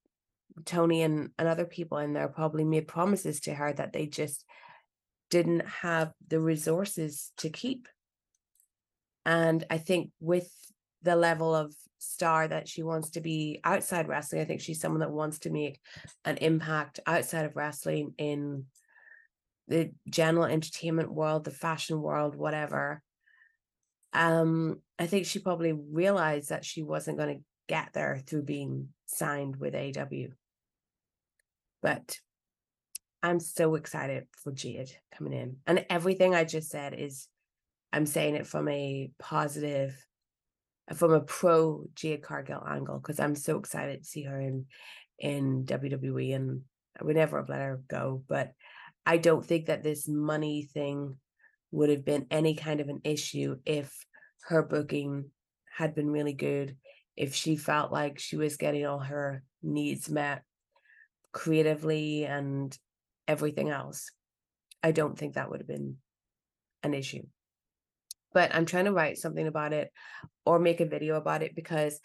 Tony and, and other people in there probably made promises to her that they just didn't have the resources to keep. And I think with the level of star that she wants to be outside wrestling, I think she's someone that wants to make an impact outside of wrestling in the general entertainment world, the fashion world, whatever. Um, I think she probably realized that she wasn't going to get there through being signed with AEW. But I'm so excited for Jade coming in. And everything I just said is I'm saying it from a positive, uh, from a pro Jade Cargill angle because I'm so excited to see her in in WWE, and I would never have let her go. But I don't think that this money thing would have been any kind of an issue if her booking had been really good, if she felt like she was getting all her needs met creatively and everything else. I don't think that would have been an issue but I'm trying to write something about it or make a video about it because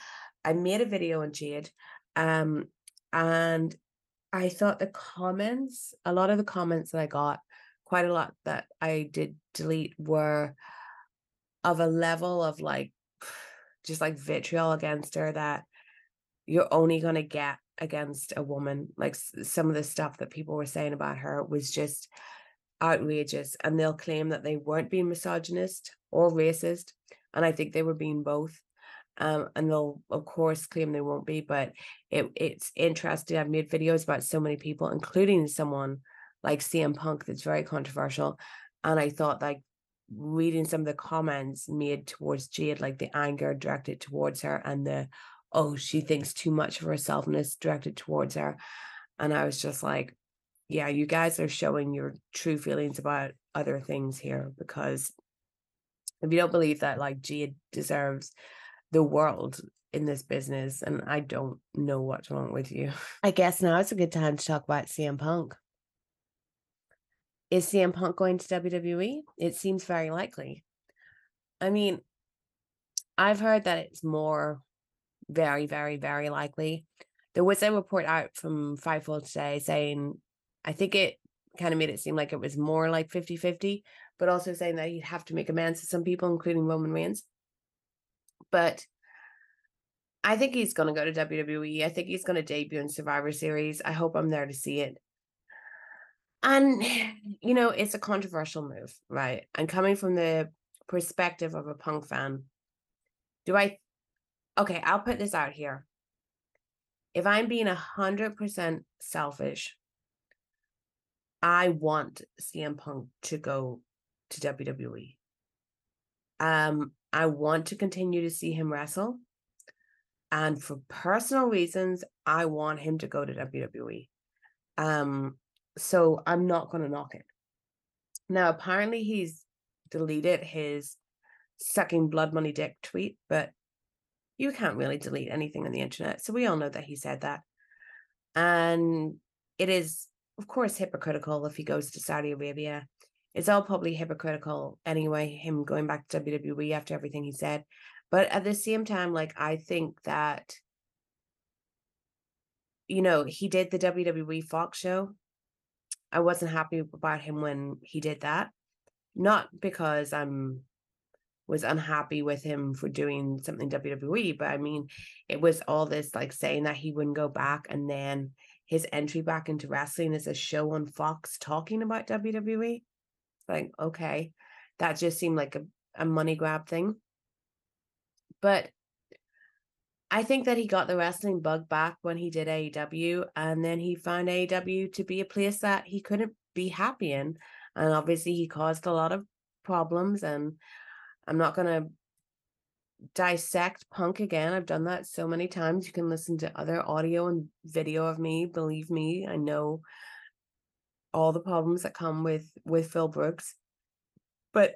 I made a video on Jade um, and I thought the comments, a lot of the comments that I got, quite a lot that I did delete were of a level of like just like vitriol against her that you're only going to get against a woman like some of the stuff that people were saying about her was just outrageous and they'll claim that they weren't being misogynist or racist. And I think they were being both. Um, and they'll of course claim they won't be, but it, it's interesting. I've made videos about so many people, including someone like CM Punk that's very controversial. And I thought like reading some of the comments made towards Jade, like the anger directed towards her and the oh, she thinks too much of herself and is directed towards her. And I was just like, yeah, you guys are showing your true feelings about other things here because if you don't believe that like Jade deserves the world in this business, and I don't know what's wrong with you. I guess now it's a good time to talk about CM Punk. Is CM Punk going to WWE? It seems very likely. I mean, I've heard that it's more very, very, very likely. There was a report out from Fightful today saying I think it kind of made it seem like it was more like 50 50, but also saying that he'd have to make amends to some people, including Roman Reigns. But I think he's going to go to WWE. I think he's going to debut in Survivor Series. I hope I'm there to see it. And, you know, it's a controversial move, right? And coming from the perspective of a punk fan, do I, okay, I'll put this out here. If I'm being a 100% selfish, I want CM Punk to go to WWE. Um, I want to continue to see him wrestle. And for personal reasons, I want him to go to WWE. Um, so I'm not going to knock it. Now, apparently, he's deleted his sucking blood money dick tweet, but you can't really delete anything on the internet. So we all know that he said that. And it is of course, hypocritical if he goes to Saudi Arabia. It's all probably hypocritical anyway, him going back to WWE after everything he said. But at the same time, like, I think that, you know, he did the WWE Fox show. I wasn't happy about him when he did that. Not because I'm was unhappy with him for doing something WWE, but I mean, it was all this like saying that he wouldn't go back and then his entry back into wrestling is a show on Fox talking about WWE. Like, okay, that just seemed like a, a money grab thing. But I think that he got the wrestling bug back when he did AEW, and then he found AEW to be a place that he couldn't be happy in. And obviously, he caused a lot of problems. And I'm not going to dissect punk again. I've done that so many times. You can listen to other audio and video of me. Believe me, I know all the problems that come with with Phil Brooks. But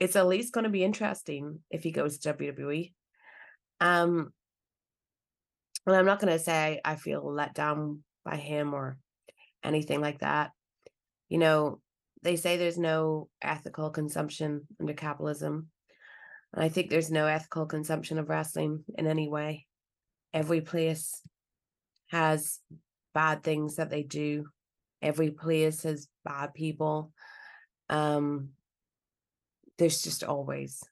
it's at least going to be interesting if he goes to WWE. Um and I'm not going to say I feel let down by him or anything like that. You know, they say there's no ethical consumption under capitalism. And I think there's no ethical consumption of wrestling in any way. Every place has bad things that they do. Every place has bad people. Um, there's just always,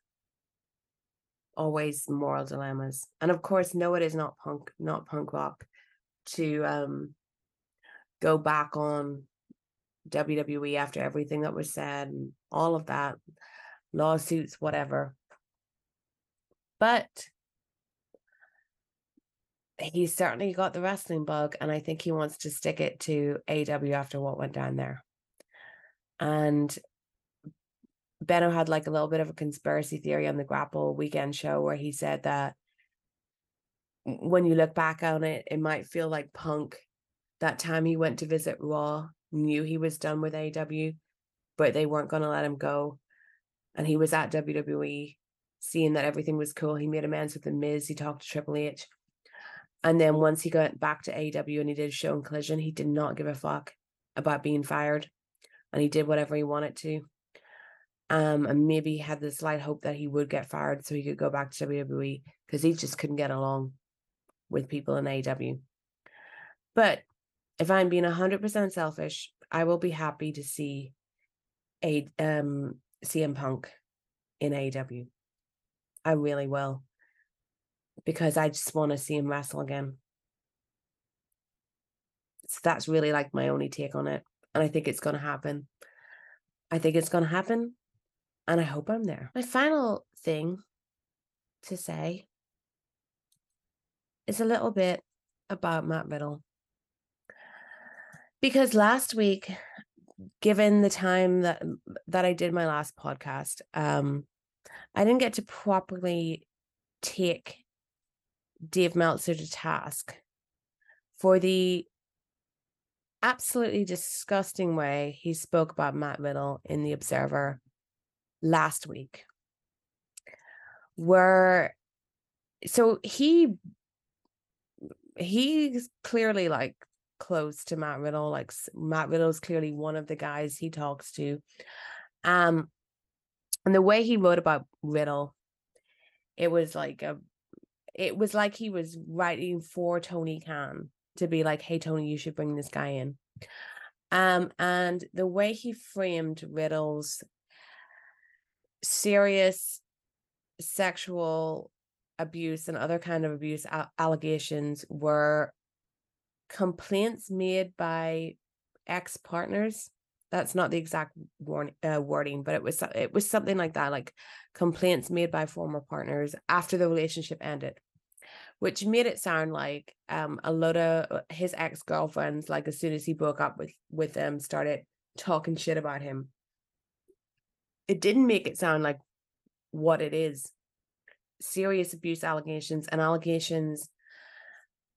always moral dilemmas. And of course, no, it is not punk, not punk rock to um go back on WWE after everything that was said and all of that, lawsuits, whatever. But he's certainly got the wrestling bug, and I think he wants to stick it to AEW after what went down there. And Benno had like a little bit of a conspiracy theory on the Grapple weekend show where he said that when you look back on it, it might feel like Punk that time he went to visit Raw knew he was done with AEW, but they weren't going to let him go. And he was at WWE seeing that everything was cool, he made amends with the Miz. He talked to Triple H. And then once he got back to AEW and he did a show in Collision, he did not give a fuck about being fired. And he did whatever he wanted to. Um, and maybe had the slight hope that he would get fired so he could go back to WWE because he just couldn't get along with people in AW. But if I'm being 100% selfish, I will be happy to see a um CM Punk in AEW. I really will. Because I just want to see him wrestle again. So that's really like my only take on it. And I think it's going to happen. I think it's going to happen. And I hope I'm there. My final thing to say is a little bit about Matt Riddle. Because last week, given the time that that I did my last podcast, um, I didn't get to properly take Dave Meltzer to task for the absolutely disgusting way he spoke about Matt Riddle in The Observer last week. Where so he he's clearly like close to Matt Riddle. Like Matt Riddle's clearly one of the guys he talks to. Um, and the way he wrote about Riddle, it was like a it was like he was writing for Tony Khan to be like, hey Tony, you should bring this guy in. Um, and the way he framed Riddle's serious sexual abuse and other kind of abuse allegations were complaints made by ex partners that's not the exact uh, wording, but it was it was something like that, like complaints made by former partners after the relationship ended, which made it sound like um a lot of uh, his ex girlfriends, like as soon as he broke up with with them, started talking shit about him. It didn't make it sound like what it is: serious abuse allegations and allegations,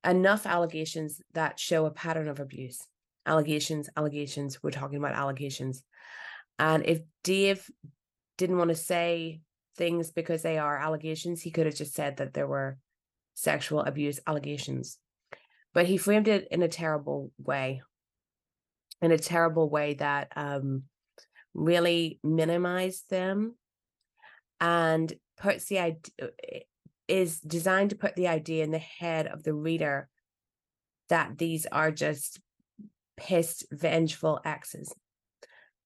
enough allegations that show a pattern of abuse allegations, allegations. We're talking about allegations. And if Dave didn't want to say things because they are allegations, he could have just said that there were sexual abuse allegations. But he framed it in a terrible way, in a terrible way that um, really minimized them and puts the idea is designed to put the idea in the head of the reader that these are just pissed, vengeful exes.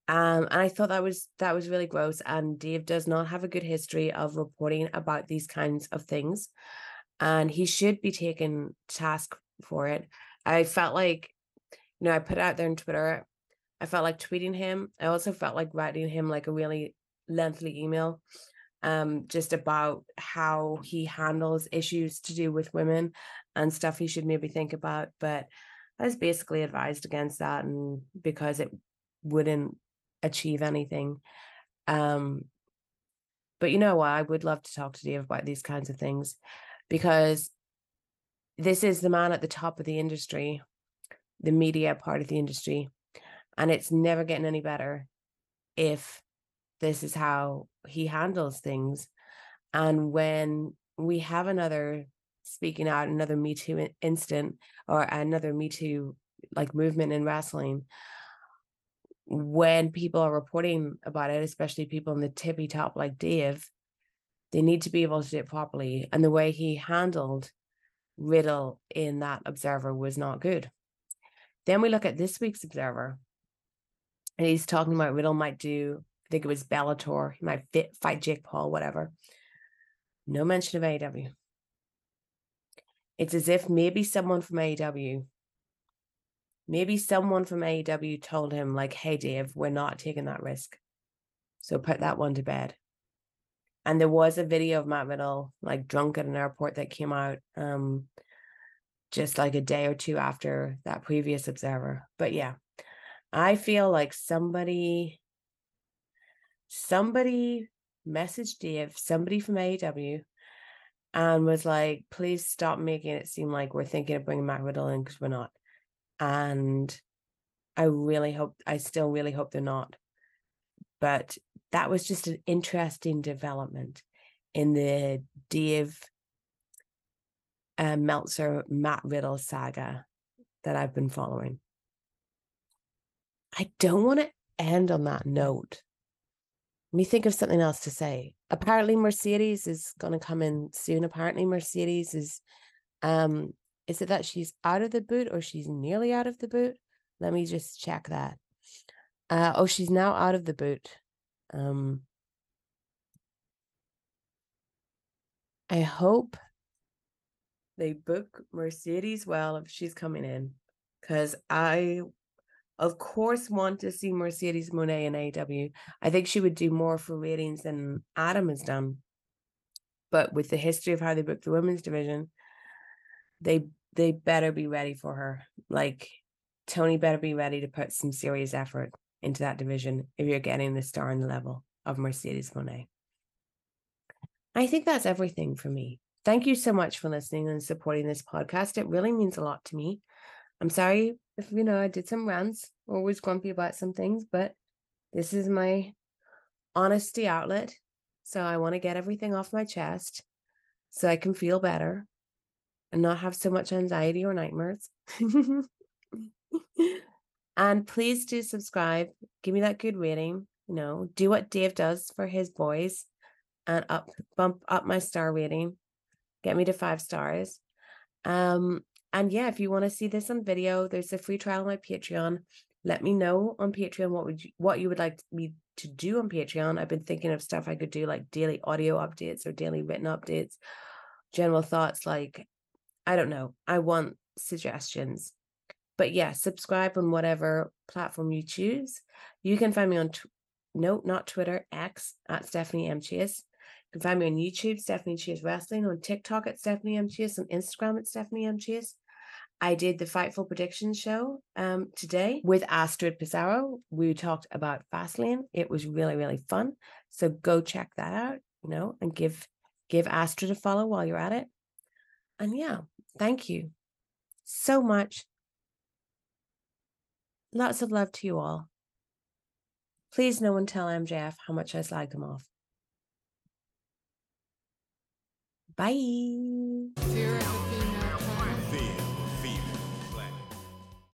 Um, and I thought that was that was really gross. And Dave does not have a good history of reporting about these kinds of things, and he should be taken task for it. I felt like, you know, I put out there on Twitter. I felt like tweeting him. I also felt like writing him like a really lengthy email, um, just about how he handles issues to do with women and stuff he should maybe think about. But I was basically advised against that, and because it wouldn't achieve anything. Um, but you know what? I would love to talk to Dave about these kinds of things because this is the man at the top of the industry, the media part of the industry, and it's never getting any better if this is how he handles things. And when we have another speaking out, another Me Too instant or another Me Too like movement in wrestling, when people are reporting about it, especially people in the tippy top like Dave, they need to be able to do it properly. And the way he handled Riddle in that Observer was not good. Then we look at this week's Observer, and he's talking about Riddle might do, I think it was Bellator, he might fit, fight Jake Paul, whatever. No mention of AEW. It's as if maybe someone from AEW maybe someone from AEW told him, like, hey, Dave, we're not taking that risk. So put that one to bed. And there was a video of Matt Riddle, like drunk at an airport that came out um just like a day or two after that previous observer. But yeah, I feel like somebody somebody messaged Dave, somebody from AEW, and was like, please stop making it seem like we're thinking of bringing Matt Riddle in because we're not and I really hope I still really hope they're not. But that was just an interesting development in the Dave uh, Meltzer Matt Riddle saga that I've been following. I don't want to end on that note. Me think of something else to say. Apparently, Mercedes is going to come in soon. Apparently, Mercedes is um, is it that she's out of the boot or she's nearly out of the boot? Let me just check that. Uh, oh, she's now out of the boot. Um, I hope they book Mercedes well if she's coming in, because I, of course, want to see Mercedes Moné in AEW. I think she would do more for ratings than Adam has done. But with the history of how they booked the women's division, they they better be ready for her. Like Tony better be ready to put some serious effort into that division if you're getting the star in the level of Mercedes Moné. I think that's everything for me. Thank you so much for listening and supporting this podcast. It really means a lot to me. I'm sorry if you know I did some rants or was grumpy about some things, but this is my honesty outlet. So I want to get everything off my chest so I can feel better and not have so much anxiety or nightmares. and please do subscribe. Give me that good rating. You know, do what Dave does for his boys and up bump up my star rating. Get me to five stars. Um, and yeah, if you want to see this on video, there's a free trial on my Patreon. Let me know on Patreon what would you, what you would like me to do on Patreon. I've been thinking of stuff I could do like daily audio updates or daily written updates, general thoughts like I don't know. I want suggestions. But yeah, subscribe on whatever platform you choose. You can find me on, tw- no, not Twitter, X at Stephanie M. Chase. You can find me on YouTube, Stephanie Chase Wrestling, on TikTok at Stephanie M. Chase, on Instagram at Stephanie M. Chase. I did the Fightful Predictions show um, today with Astrid Pizarro. We talked about Fastlane. It was really, really fun. So go check that out, you know, and give give Astrid a follow while you're at it. And yeah, Thank you so much. Lots of love to you all. Please no one tell MJF how much I slag him off. Bye.